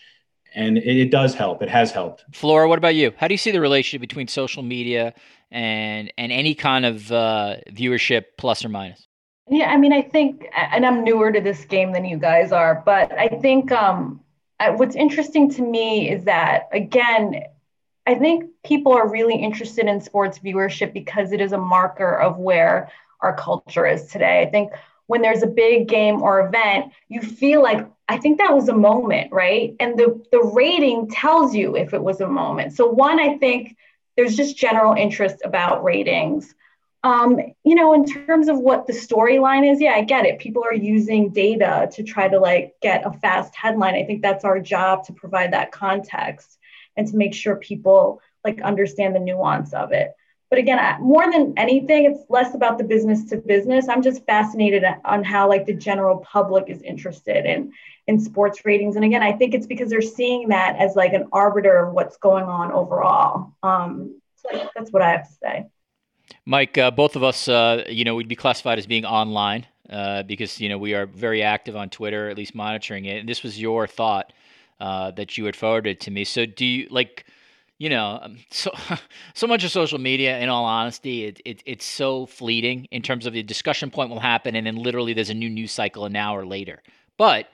and it, it, does help. It has helped. Flora, what about you? How do you see the relationship between social media and and any kind of uh, viewership, plus or minus? Yeah, I mean, I think, and I'm newer to this game than you guys are, but I think um, what's interesting to me is that again, I think people are really interested in sports viewership because it is a marker of where our culture is today. I think when there's a big game or event, you feel like I think that was a moment, right? And the the rating tells you if it was a moment. So one, I think there's just general interest about ratings. Um, you know, in terms of what the storyline is, yeah, I get it. People are using data to try to like get a fast headline. I think that's our job to provide that context and to make sure people like understand the nuance of it. But again, more than anything, it's less about the business to business. I'm just fascinated on how like the general public is interested in in sports ratings. And again, I think it's because they're seeing that as like an arbiter of what's going on overall. Um, so that's what I have to say. Mike, uh, both of us, uh, you know, we'd be classified as being online uh, because you know we are very active on Twitter, at least monitoring it. And this was your thought uh, that you had forwarded to me. So, do you like? you know, um, so so much of social media. In all honesty, it, it it's so fleeting in terms of the discussion point will happen, and then literally there's a new news cycle an hour later. But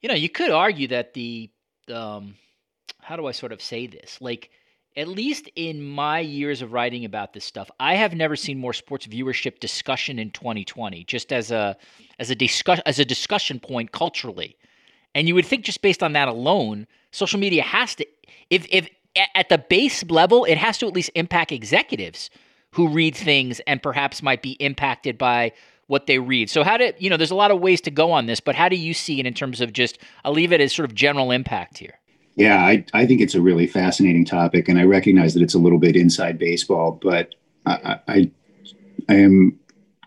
you know, you could argue that the um, how do I sort of say this? Like, at least in my years of writing about this stuff, I have never seen more sports viewership discussion in 2020, just as a as a discuss as a discussion point culturally. And you would think just based on that alone, social media has to if if at the base level, it has to at least impact executives who read things and perhaps might be impacted by what they read. So how do you know? There's a lot of ways to go on this, but how do you see it in terms of just? I'll leave it as sort of general impact here. Yeah, I, I think it's a really fascinating topic, and I recognize that it's a little bit inside baseball, but I, I, I am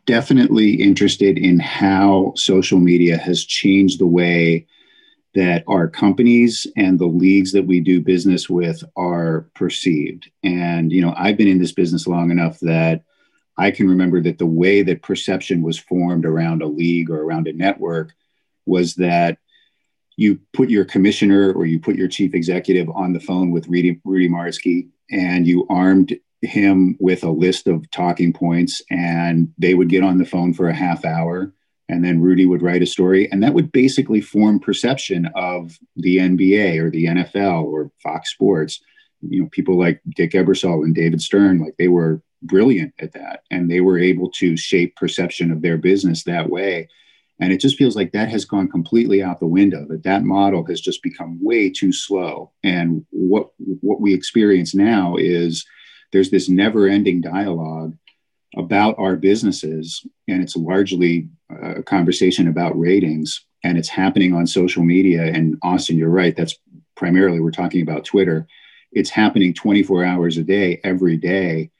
definitely interested in how social media has changed the way that our companies and the leagues that we do business with are perceived. And, you know, I've been in this business long enough that I can remember that the way that perception was formed around a league or around a network was that you put your commissioner or you put your chief executive on the phone with Rudy, Rudy Martzke and you armed him with a list of talking points and they would get on the phone for a half hour and then Rudy would write a story, and that would basically form perception of the NBA or the NFL or Fox Sports. You know, people like Dick Ebersol and David Stern, like they were brilliant at that, and they were able to shape perception of their business that way. And it just feels like that has gone completely out the window. That that model has just become way too slow. And what what we experience now is there's this never-ending dialogue about our businesses, and it's largely uh, a conversation about ratings, and it's happening on social media. And Austin, you're right. That's primarily we're talking about Twitter. It's happening 24 hours a day, every day.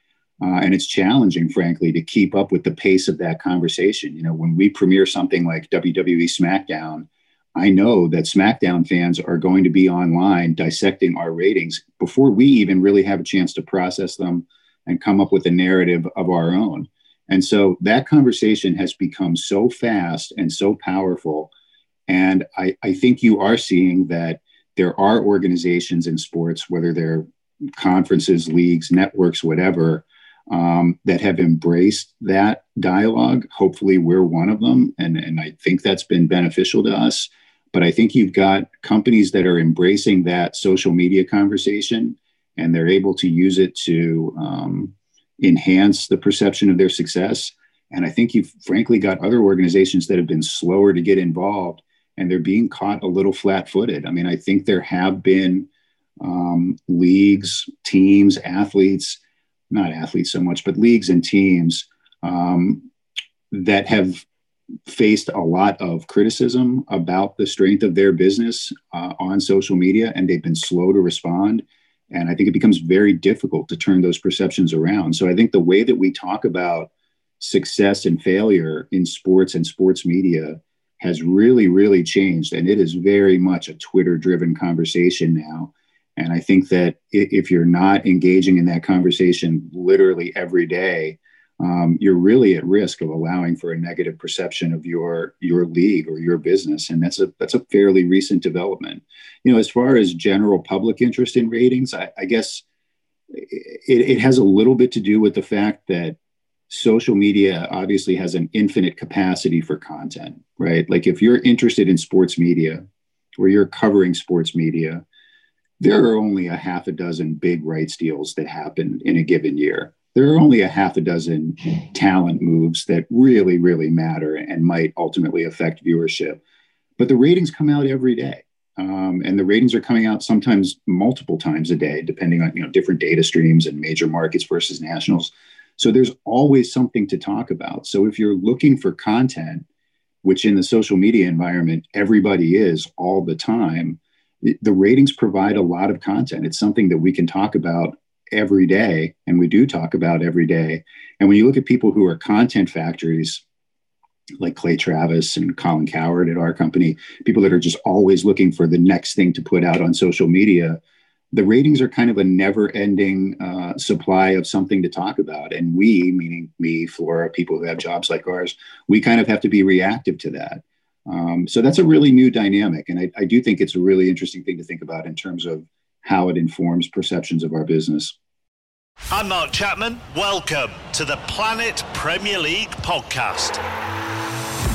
Uh, and it's challenging, frankly, to keep up with the pace of that conversation. You know, when we premiere something like WWE SmackDown, I know that SmackDown fans are going to be online dissecting our ratings before we even really have a chance to process them and come up with a narrative of our own. And so that conversation has become so fast and so powerful. And I, I think you are seeing that there are organizations in sports, whether they're conferences, leagues, networks, whatever, um, that have embraced that dialogue. Hopefully, we're one of them. And, and I think that's been beneficial to us. But I think you've got companies that are embracing that social media conversation and they're able to use it to um, enhance the perception of their success. And I think you've frankly got other organizations that have been slower to get involved and they're being caught a little flat footed. I mean, I think there have been um, leagues, teams, athletes not athletes so much, but leagues and teams um, that have faced a lot of criticism about the strength of their business uh, on social media, and they've been slow to respond. And I think it becomes very difficult to turn those perceptions around. So I think the way that we talk about success and failure in sports and sports media has really, really changed. And it is very much a Twitter driven conversation now. And I think that if you're not engaging in that conversation literally every day, um, you're really at risk of allowing for a negative perception of your your league or your business, and that's a that's a fairly recent development. You know, as far as general public interest in ratings, I, I guess it, it has a little bit to do with the fact that social media obviously has an infinite capacity for content, right? Like if you're interested in sports media, or you're covering sports media, there are only a half a dozen big rights deals that happen in a given year. There are only a half a dozen talent moves that really, really matter and might ultimately affect viewership. But the ratings come out every day. Um, and the ratings are coming out sometimes multiple times a day, depending on you know different data streams and major markets versus nationals. So there's always something to talk about. So if you're looking for content, which in the social media environment everybody is all the time, the ratings provide a lot of content. It's something that we can talk about every day, and we do talk about every day. And when you look at people who are content factories, like Clay Travis and Colin Cowherd at our company, people that are just always looking for the next thing to put out on social media, the ratings are kind of a never ending uh, supply of something to talk about. And we, meaning me, Flora, people who have jobs like ours, we kind of have to be reactive to that. Um, so that's a really new dynamic. And I, I do think it's a really interesting thing to think about in terms of how it informs perceptions of our business. I'm Mark Chapman. Welcome to the Planet Premier League podcast.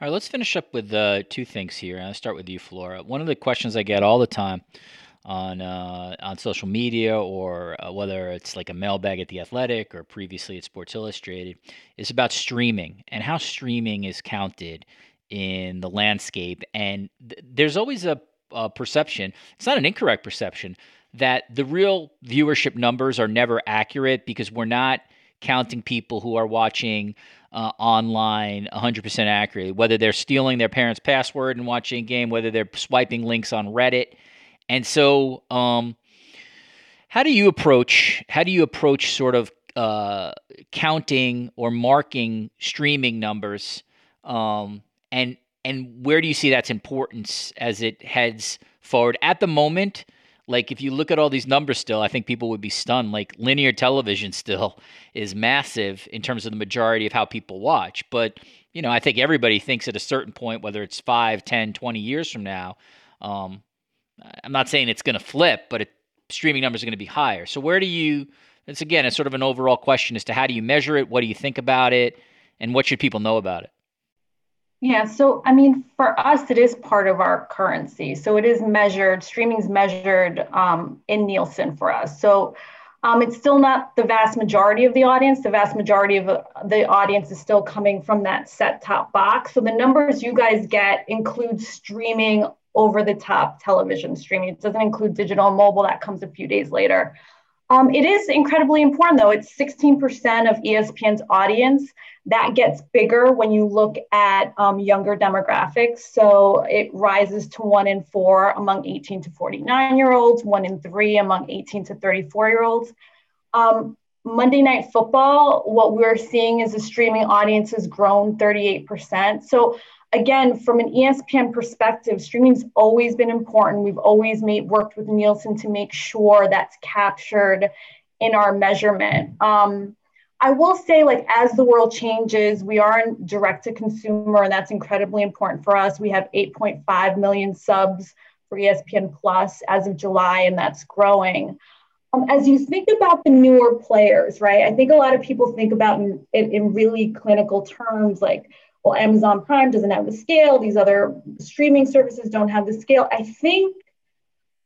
All right, let's finish up with uh, two things here. I'll start with you, Flora. One of the questions I get all the time on uh, on social media, or uh, whether it's like a mailbag at the Athletic or previously at Sports Illustrated, is about streaming and how streaming is counted in the landscape. And th- there's always a, a perception. It's not an incorrect perception that the real viewership numbers are never accurate because we're not counting people who are watching uh, online 100% accurately, whether they're stealing their parents' password and watching a game, whether they're swiping links on Reddit. And so, um, how do you approach how do you approach sort of uh, counting or marking streaming numbers, um, and and where do you see that's importance as it heads forward at the moment? Like if you look at all these numbers still, I think people would be stunned. Like linear television still is massive in terms of the majority of how people watch. But, you know, I think everybody thinks at a certain point, whether it's 5, 10, 20 years from now, um, I'm not saying it's going to flip, but it, streaming numbers are going to be higher. So where do you, it's again, it's sort of an overall question as to how do you measure it? What do you think about it? And what should people know about it? Yeah, so I mean, for us, it is part of our currency. So it is measured, streaming is measured um, in Nielsen for us. So Um, it's still not the vast majority of the audience. The vast majority of the audience is still coming from that set top box. So the numbers you guys get include streaming over the top television streaming. It doesn't include digital and mobile, that comes a few days later. Um, it is incredibly important, though. It's 16% of ESPN's audience. That gets bigger when you look at um, younger demographics. So it rises to one in four among 18 to 49 year olds, one in three among 18 to 34 year olds. Um, Monday Night Football, what we're seeing is the streaming audience has grown 38%. So again, from an ESPN perspective, streaming's always been important. We've always made worked with Nielsen to make sure that's captured in our measurement. Um, I will say, like, as the world changes, we are in direct to consumer, and that's incredibly important for us. We have 8.5 million subs for ESPN Plus as of July, and that's growing. Um, as you think about the newer players, right? I think a lot of people think about it in, in really clinical terms, like well, Amazon Prime doesn't have the scale, these other streaming services don't have the scale. I think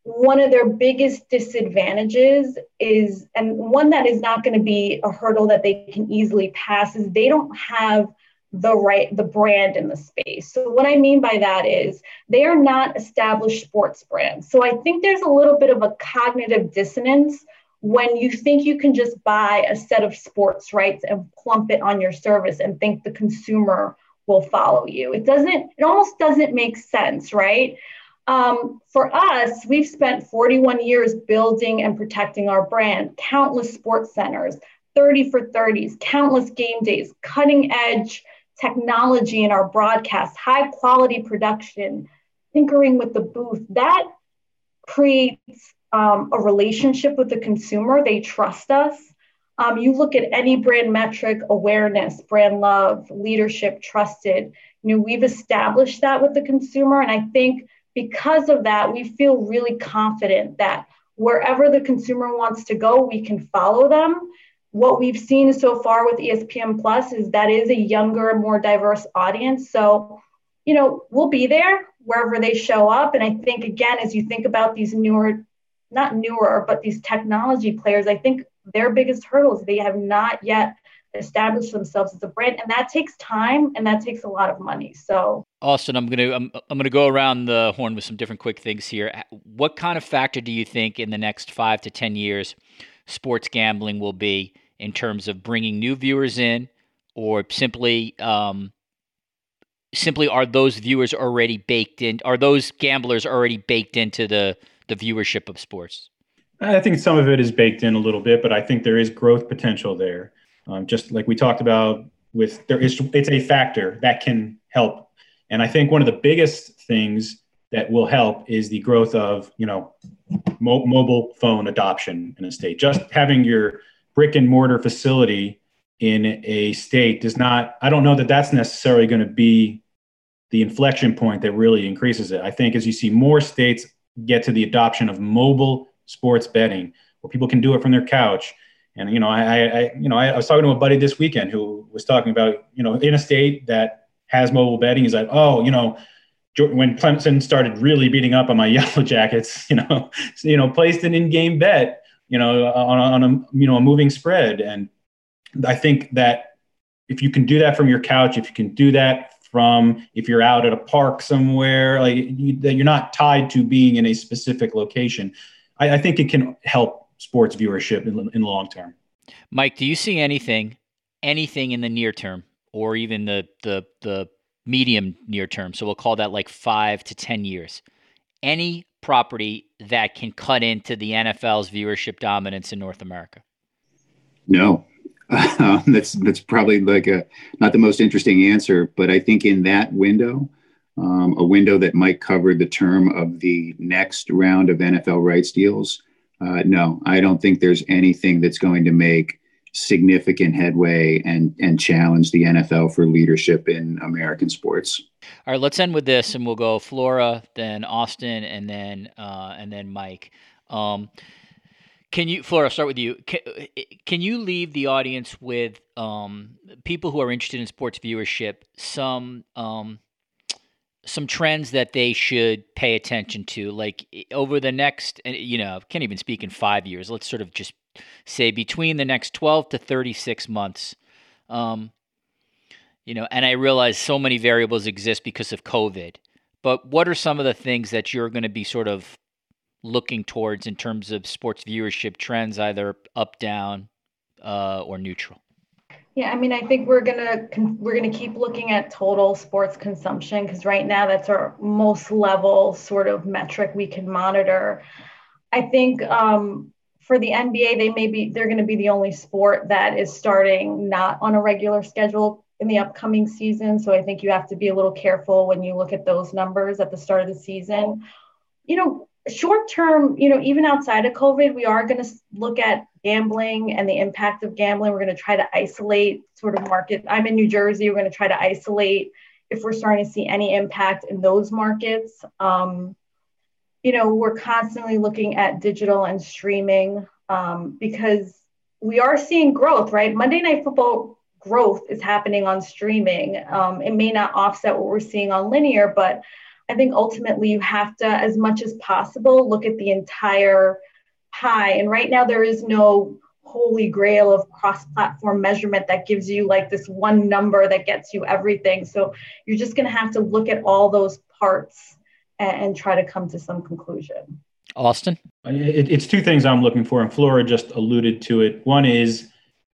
one of their biggest disadvantages is, and one that is not going to be a hurdle that they can easily pass, is they don't have the right the brand in the space. So what I mean by that is they are not established sports brands. So I think there's a little bit of a cognitive dissonance when you think you can just buy a set of sports rights and plump it on your service and think the consumer will follow you. It doesn't, it almost doesn't make sense, right? Um, for us, we've spent 41 years building and protecting our brand, countless sports centers, 30 for 30s, countless game days, cutting edge technology in our broadcast, high quality production, tinkering with the booth. That creates um, a relationship with the consumer. They trust us. Um, you look at any brand metric, awareness, brand love, leadership, trusted. You know, we've established that with the consumer. And I think because of that, we feel really confident that wherever the consumer wants to go, we can follow them. What we've seen so far with ESPN Plus is that is a younger, more diverse audience. So, you know, we'll be there wherever they show up. And I think, again, as you think about these newer, not newer, but these technology players, I think their biggest hurdles. They have not yet established themselves as a brand, and that takes time and that takes a lot of money. So, Austin, I'm gonna I'm, I'm gonna go around the horn with some different quick things here. What kind of factor do you think in the next five to ten years sports gambling will be in terms of bringing new viewers in, or simply um, simply are those viewers already baked in? Are those gamblers already baked into the the viewership of sports? I think some of it is baked in a little bit, but I think there is growth potential there. Um, just like we talked about with there is it's a factor that can help. And I think one of the biggest things that will help is the growth of, you know, mo- mobile phone adoption in a state. Just having your brick and mortar facility in a state does not I don't know that that's necessarily going to be the inflection point that really increases it. I think as you see more states get to the adoption of mobile sports betting where people can do it from their couch. And you know, I, I you know, I, I was talking to a buddy this weekend who was talking about you know in a state that has mobile betting, he's like, oh, you know, when Clemson started really beating up on my Yellow Jackets, you know, you know, placed an in-game bet, you know, on, on a you know a moving spread, and I think that if you can do that from your couch, if you can do that from if you're out at a park somewhere, like you, that you're not tied to being in a specific location, I, I think it can help sports viewership in, in the long term. Mike, do you see anything, anything in the near term, or even the the the medium near term? So we'll call that like five to ten years. Any property that can cut into the NFL's viewership dominance in North America? No, um, that's that's probably like a not the most interesting answer, but I think in that window, um, a window that might cover the term of the next round of NFL rights deals. Uh, no, I don't think there's anything that's going to make significant headway and and challenge the NFL for leadership in American sports. All right, let's end with this, and we'll go Flora, then Austin, and then uh, and then Mike. Um, can you, Flora? Start with you. Can, can you leave the audience with um, people who are interested in sports viewership some um, some trends that they should pay attention to like over the next you know can't even speak in five years let's sort of just say between the next 12 to 36 months. Um, you know, and I realize so many variables exist because of COVID. But what are some of the things that you're going to be sort of looking towards in terms of sports viewership trends, either up, down, uh, or neutral? Yeah, I mean, I think we're gonna we're gonna keep looking at total sports consumption because right now that's our most level sort of metric we can monitor. I think um, for the NBA, they may be they're to be the only sport that is starting not on a regular schedule in the upcoming season. So I think you have to be a little careful when you look at those numbers at the start of the season. You know, short term, you know, even outside of COVID, we are going to look at gambling and the impact of gambling. We're going to try to isolate sort of market. I'm in New Jersey. We're going to try to isolate if we're starting to see any impact in those markets. Um, you know, we're constantly looking at digital and streaming um, because we are seeing growth, right? Monday Night Football growth is happening on streaming. Um, it may not offset what we're seeing on linear, but I think ultimately you have to, as much as possible, look at the entire pie. And right now, there is no holy grail of cross platform measurement that gives you like this one number that gets you everything. So you're just going to have to look at all those parts and, and try to come to some conclusion. Austin? It, it's two things I'm looking for, and Flora just alluded to it. One is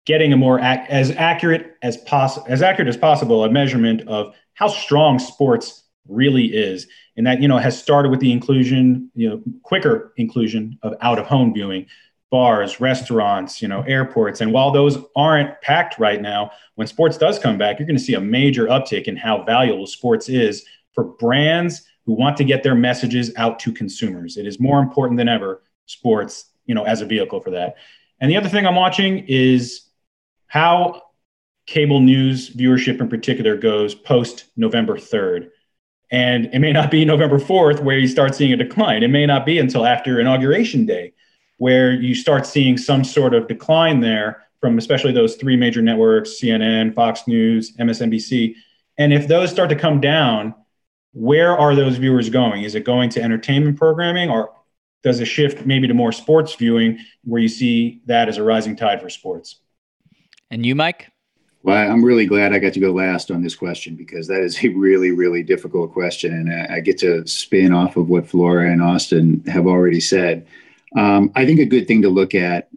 getting a more ac- as accurate as possible, as accurate as possible, a measurement of how strong sports really is, and that you know has started with the inclusion, you know, quicker inclusion of out of home viewing, bars, restaurants, you know, airports, and while those aren't packed right now, when sports does come back, you're going to see a major uptick in how valuable sports is for brands who want to get their messages out to consumers. It is more important than ever sports, you know, as a vehicle for that. And the other thing I'm watching is how cable news viewership in particular goes post November 3rd. And it may not be November 4th where you start seeing a decline. It may not be until after Inauguration Day where you start seeing some sort of decline there from especially those three major networks CNN, Fox News, MSNBC. And if those start to come down, where are those viewers going? Is it going to entertainment programming or does it shift maybe to more sports viewing where you see that as a rising tide for sports? And you, Mike? Well, I'm really glad I got to go last on this question because that is a really, really difficult question. And I get to spin off of what Flora and Austin have already said. Um, I think a good thing to look at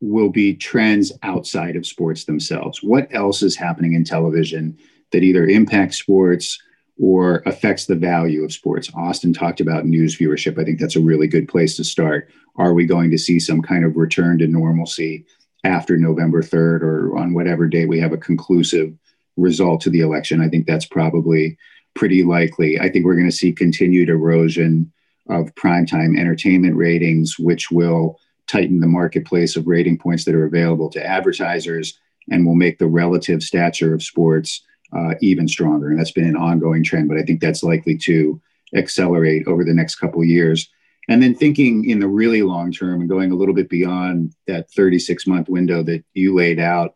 will be trends outside of sports themselves. What else is happening in television that either impacts sports or affects the value of sports? Austin talked about news viewership. I think that's a really good place to start. Are we going to see some kind of return to normalcy after November 3rd or on whatever day we have a conclusive result to the election. I think that's probably pretty likely. I think we're going to see continued erosion of primetime entertainment ratings, which will tighten the marketplace of rating points that are available to advertisers and will make the relative stature of sports uh, even stronger. And that's been an ongoing trend, but I think that's likely to accelerate over the next couple years. And then thinking in the really long term and going a little bit beyond that 36 month window that you laid out,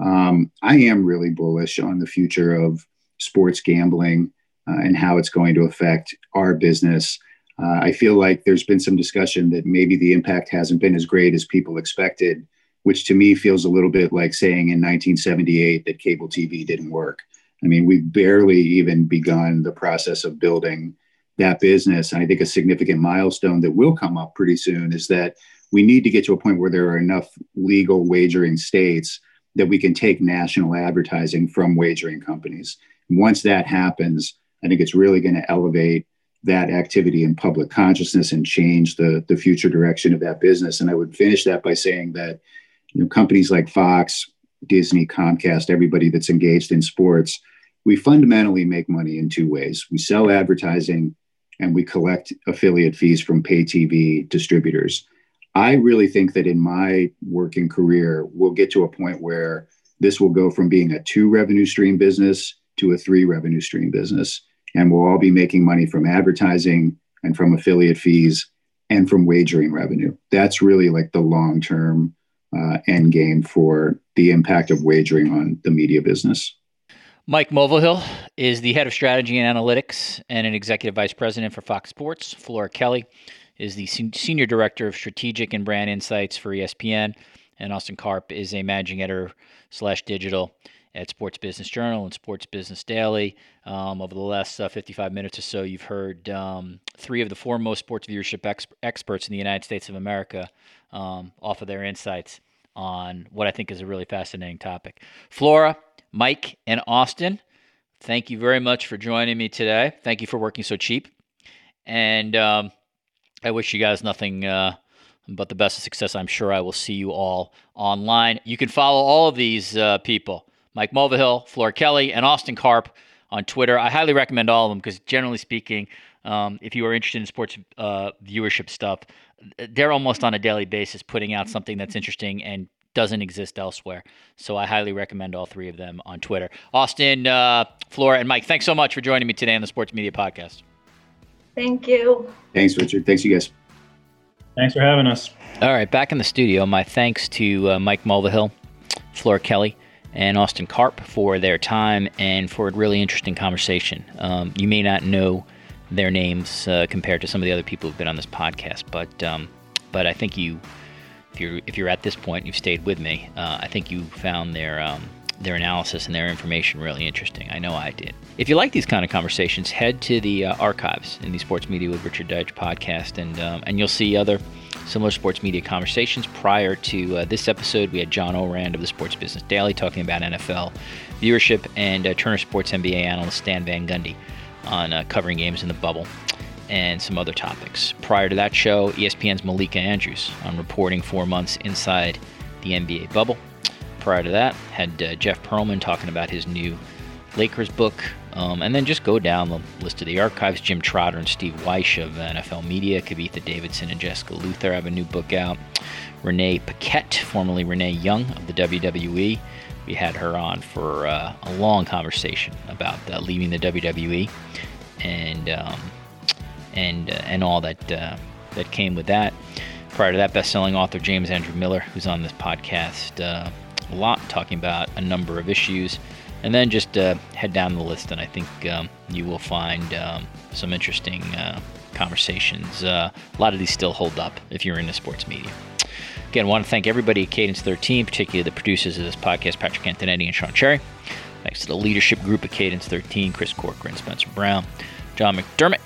um, I am really bullish on the future of sports gambling uh, and how it's going to affect our business. Uh, I feel like there's been some discussion that maybe the impact hasn't been as great as people expected, which to me feels a little bit like saying in 1978 that cable TV didn't work. I mean, we've barely even begun the process of building that business. And I think a significant milestone that will come up pretty soon is that we need to get to a point where there are enough legal wagering states that we can take national advertising from wagering companies. Once that happens, I think it's really going to elevate that activity in public consciousness and change the, the future direction of that business. And I would finish that by saying that you know companies like Fox, Disney, Comcast, everybody that's engaged in sports, we fundamentally make money in two ways. We sell advertising and we collect affiliate fees from pay TV distributors. I really think that in my working career, we'll get to a point where this will go from being a two revenue stream business to a three revenue stream business. And we'll all be making money from advertising and from affiliate fees and from wagering revenue. That's really like the long term uh, end game for the impact of wagering on the media business. Mike Mulvihill is the head of strategy and analytics and an executive vice president for Fox Sports. Flora Kelly is the senior director of strategic and brand insights for ESPN. and Austin Karp is a managing editor slash digital at Sports Business Journal and Sports Business Daily. Um, over the last uh, 55 minutes or so, you've heard um, three of the foremost sports viewership ex- experts in the United States of America um, offer their insights on what I think is a really fascinating topic. Flora, Mike, and Austin, thank you very much for joining me today. Thank you for working so cheap. And um, I wish you guys nothing. Uh, but the best of success. I'm sure I will see you all online. You can follow all of these uh, people Mike Mulvihill, Flora Kelly, and Austin Karp on Twitter. I highly recommend all of them because, generally speaking, um, if you are interested in sports uh, viewership stuff, they're almost on a daily basis putting out something that's interesting and doesn't exist elsewhere. So I highly recommend all three of them on Twitter. Austin, uh, Flora, and Mike, thanks so much for joining me today on the Sports Media Podcast. Thank you. Thanks, Richard. Thanks, you guys. Thanks for having us. All right, back in the studio. My thanks to uh, Mike Mulvihill, Flora Kelly, and Austin Karp for their time and for a really interesting conversation. Um, you may not know their names uh, compared to some of the other people who've been on this podcast, but um, but I think you, if you're if you're at this point, you've stayed with me. Uh, I think you found their um, their analysis and their information really interesting. I know I did. If you like these kind of conversations, head to the uh, archives in the Sports Media with Richard Deitsch podcast, and um, and you'll see other similar sports media conversations. Prior to uh, this episode, we had John Ourand of the Sports Business Daily talking about NFL viewership, and uh, Turner Sports NBA analyst Stan Van Gundy on uh, covering games in the bubble and some other topics. Prior to that show, ESPN's Malika Andrews on reporting four months inside the NBA bubble. Prior to that, had uh, Jeff Pearlman talking about his new Lakers book, um, and then just go down the list of the archives. Jim Trotter and Steve Wyche of NFL Media, Kavitha Davidson and Jessica Luther have a new book out. Renee Paquette, formerly Renee Young of the WWE, we had her on for uh, a long conversation about uh, leaving the WWE and um, and uh, and all that uh, that came with that. Prior to that, best-selling author James Andrew Miller, who's on this podcast uh, a lot, talking about a number of issues and then just uh, head down the list, and I think um, you will find um, some interesting uh, conversations. Uh, a lot of these still hold up if you're into sports media. Again, I want to thank everybody at Cadence 13, particularly the producers of this podcast, Patrick Antonetti and Sean Cherry. Thanks to the leadership group at Cadence 13, Chris Corcoran, Spencer Brown, John McDermott.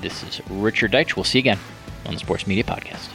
This is Richard Deitsch. We'll see you again on the Sports Media Podcast.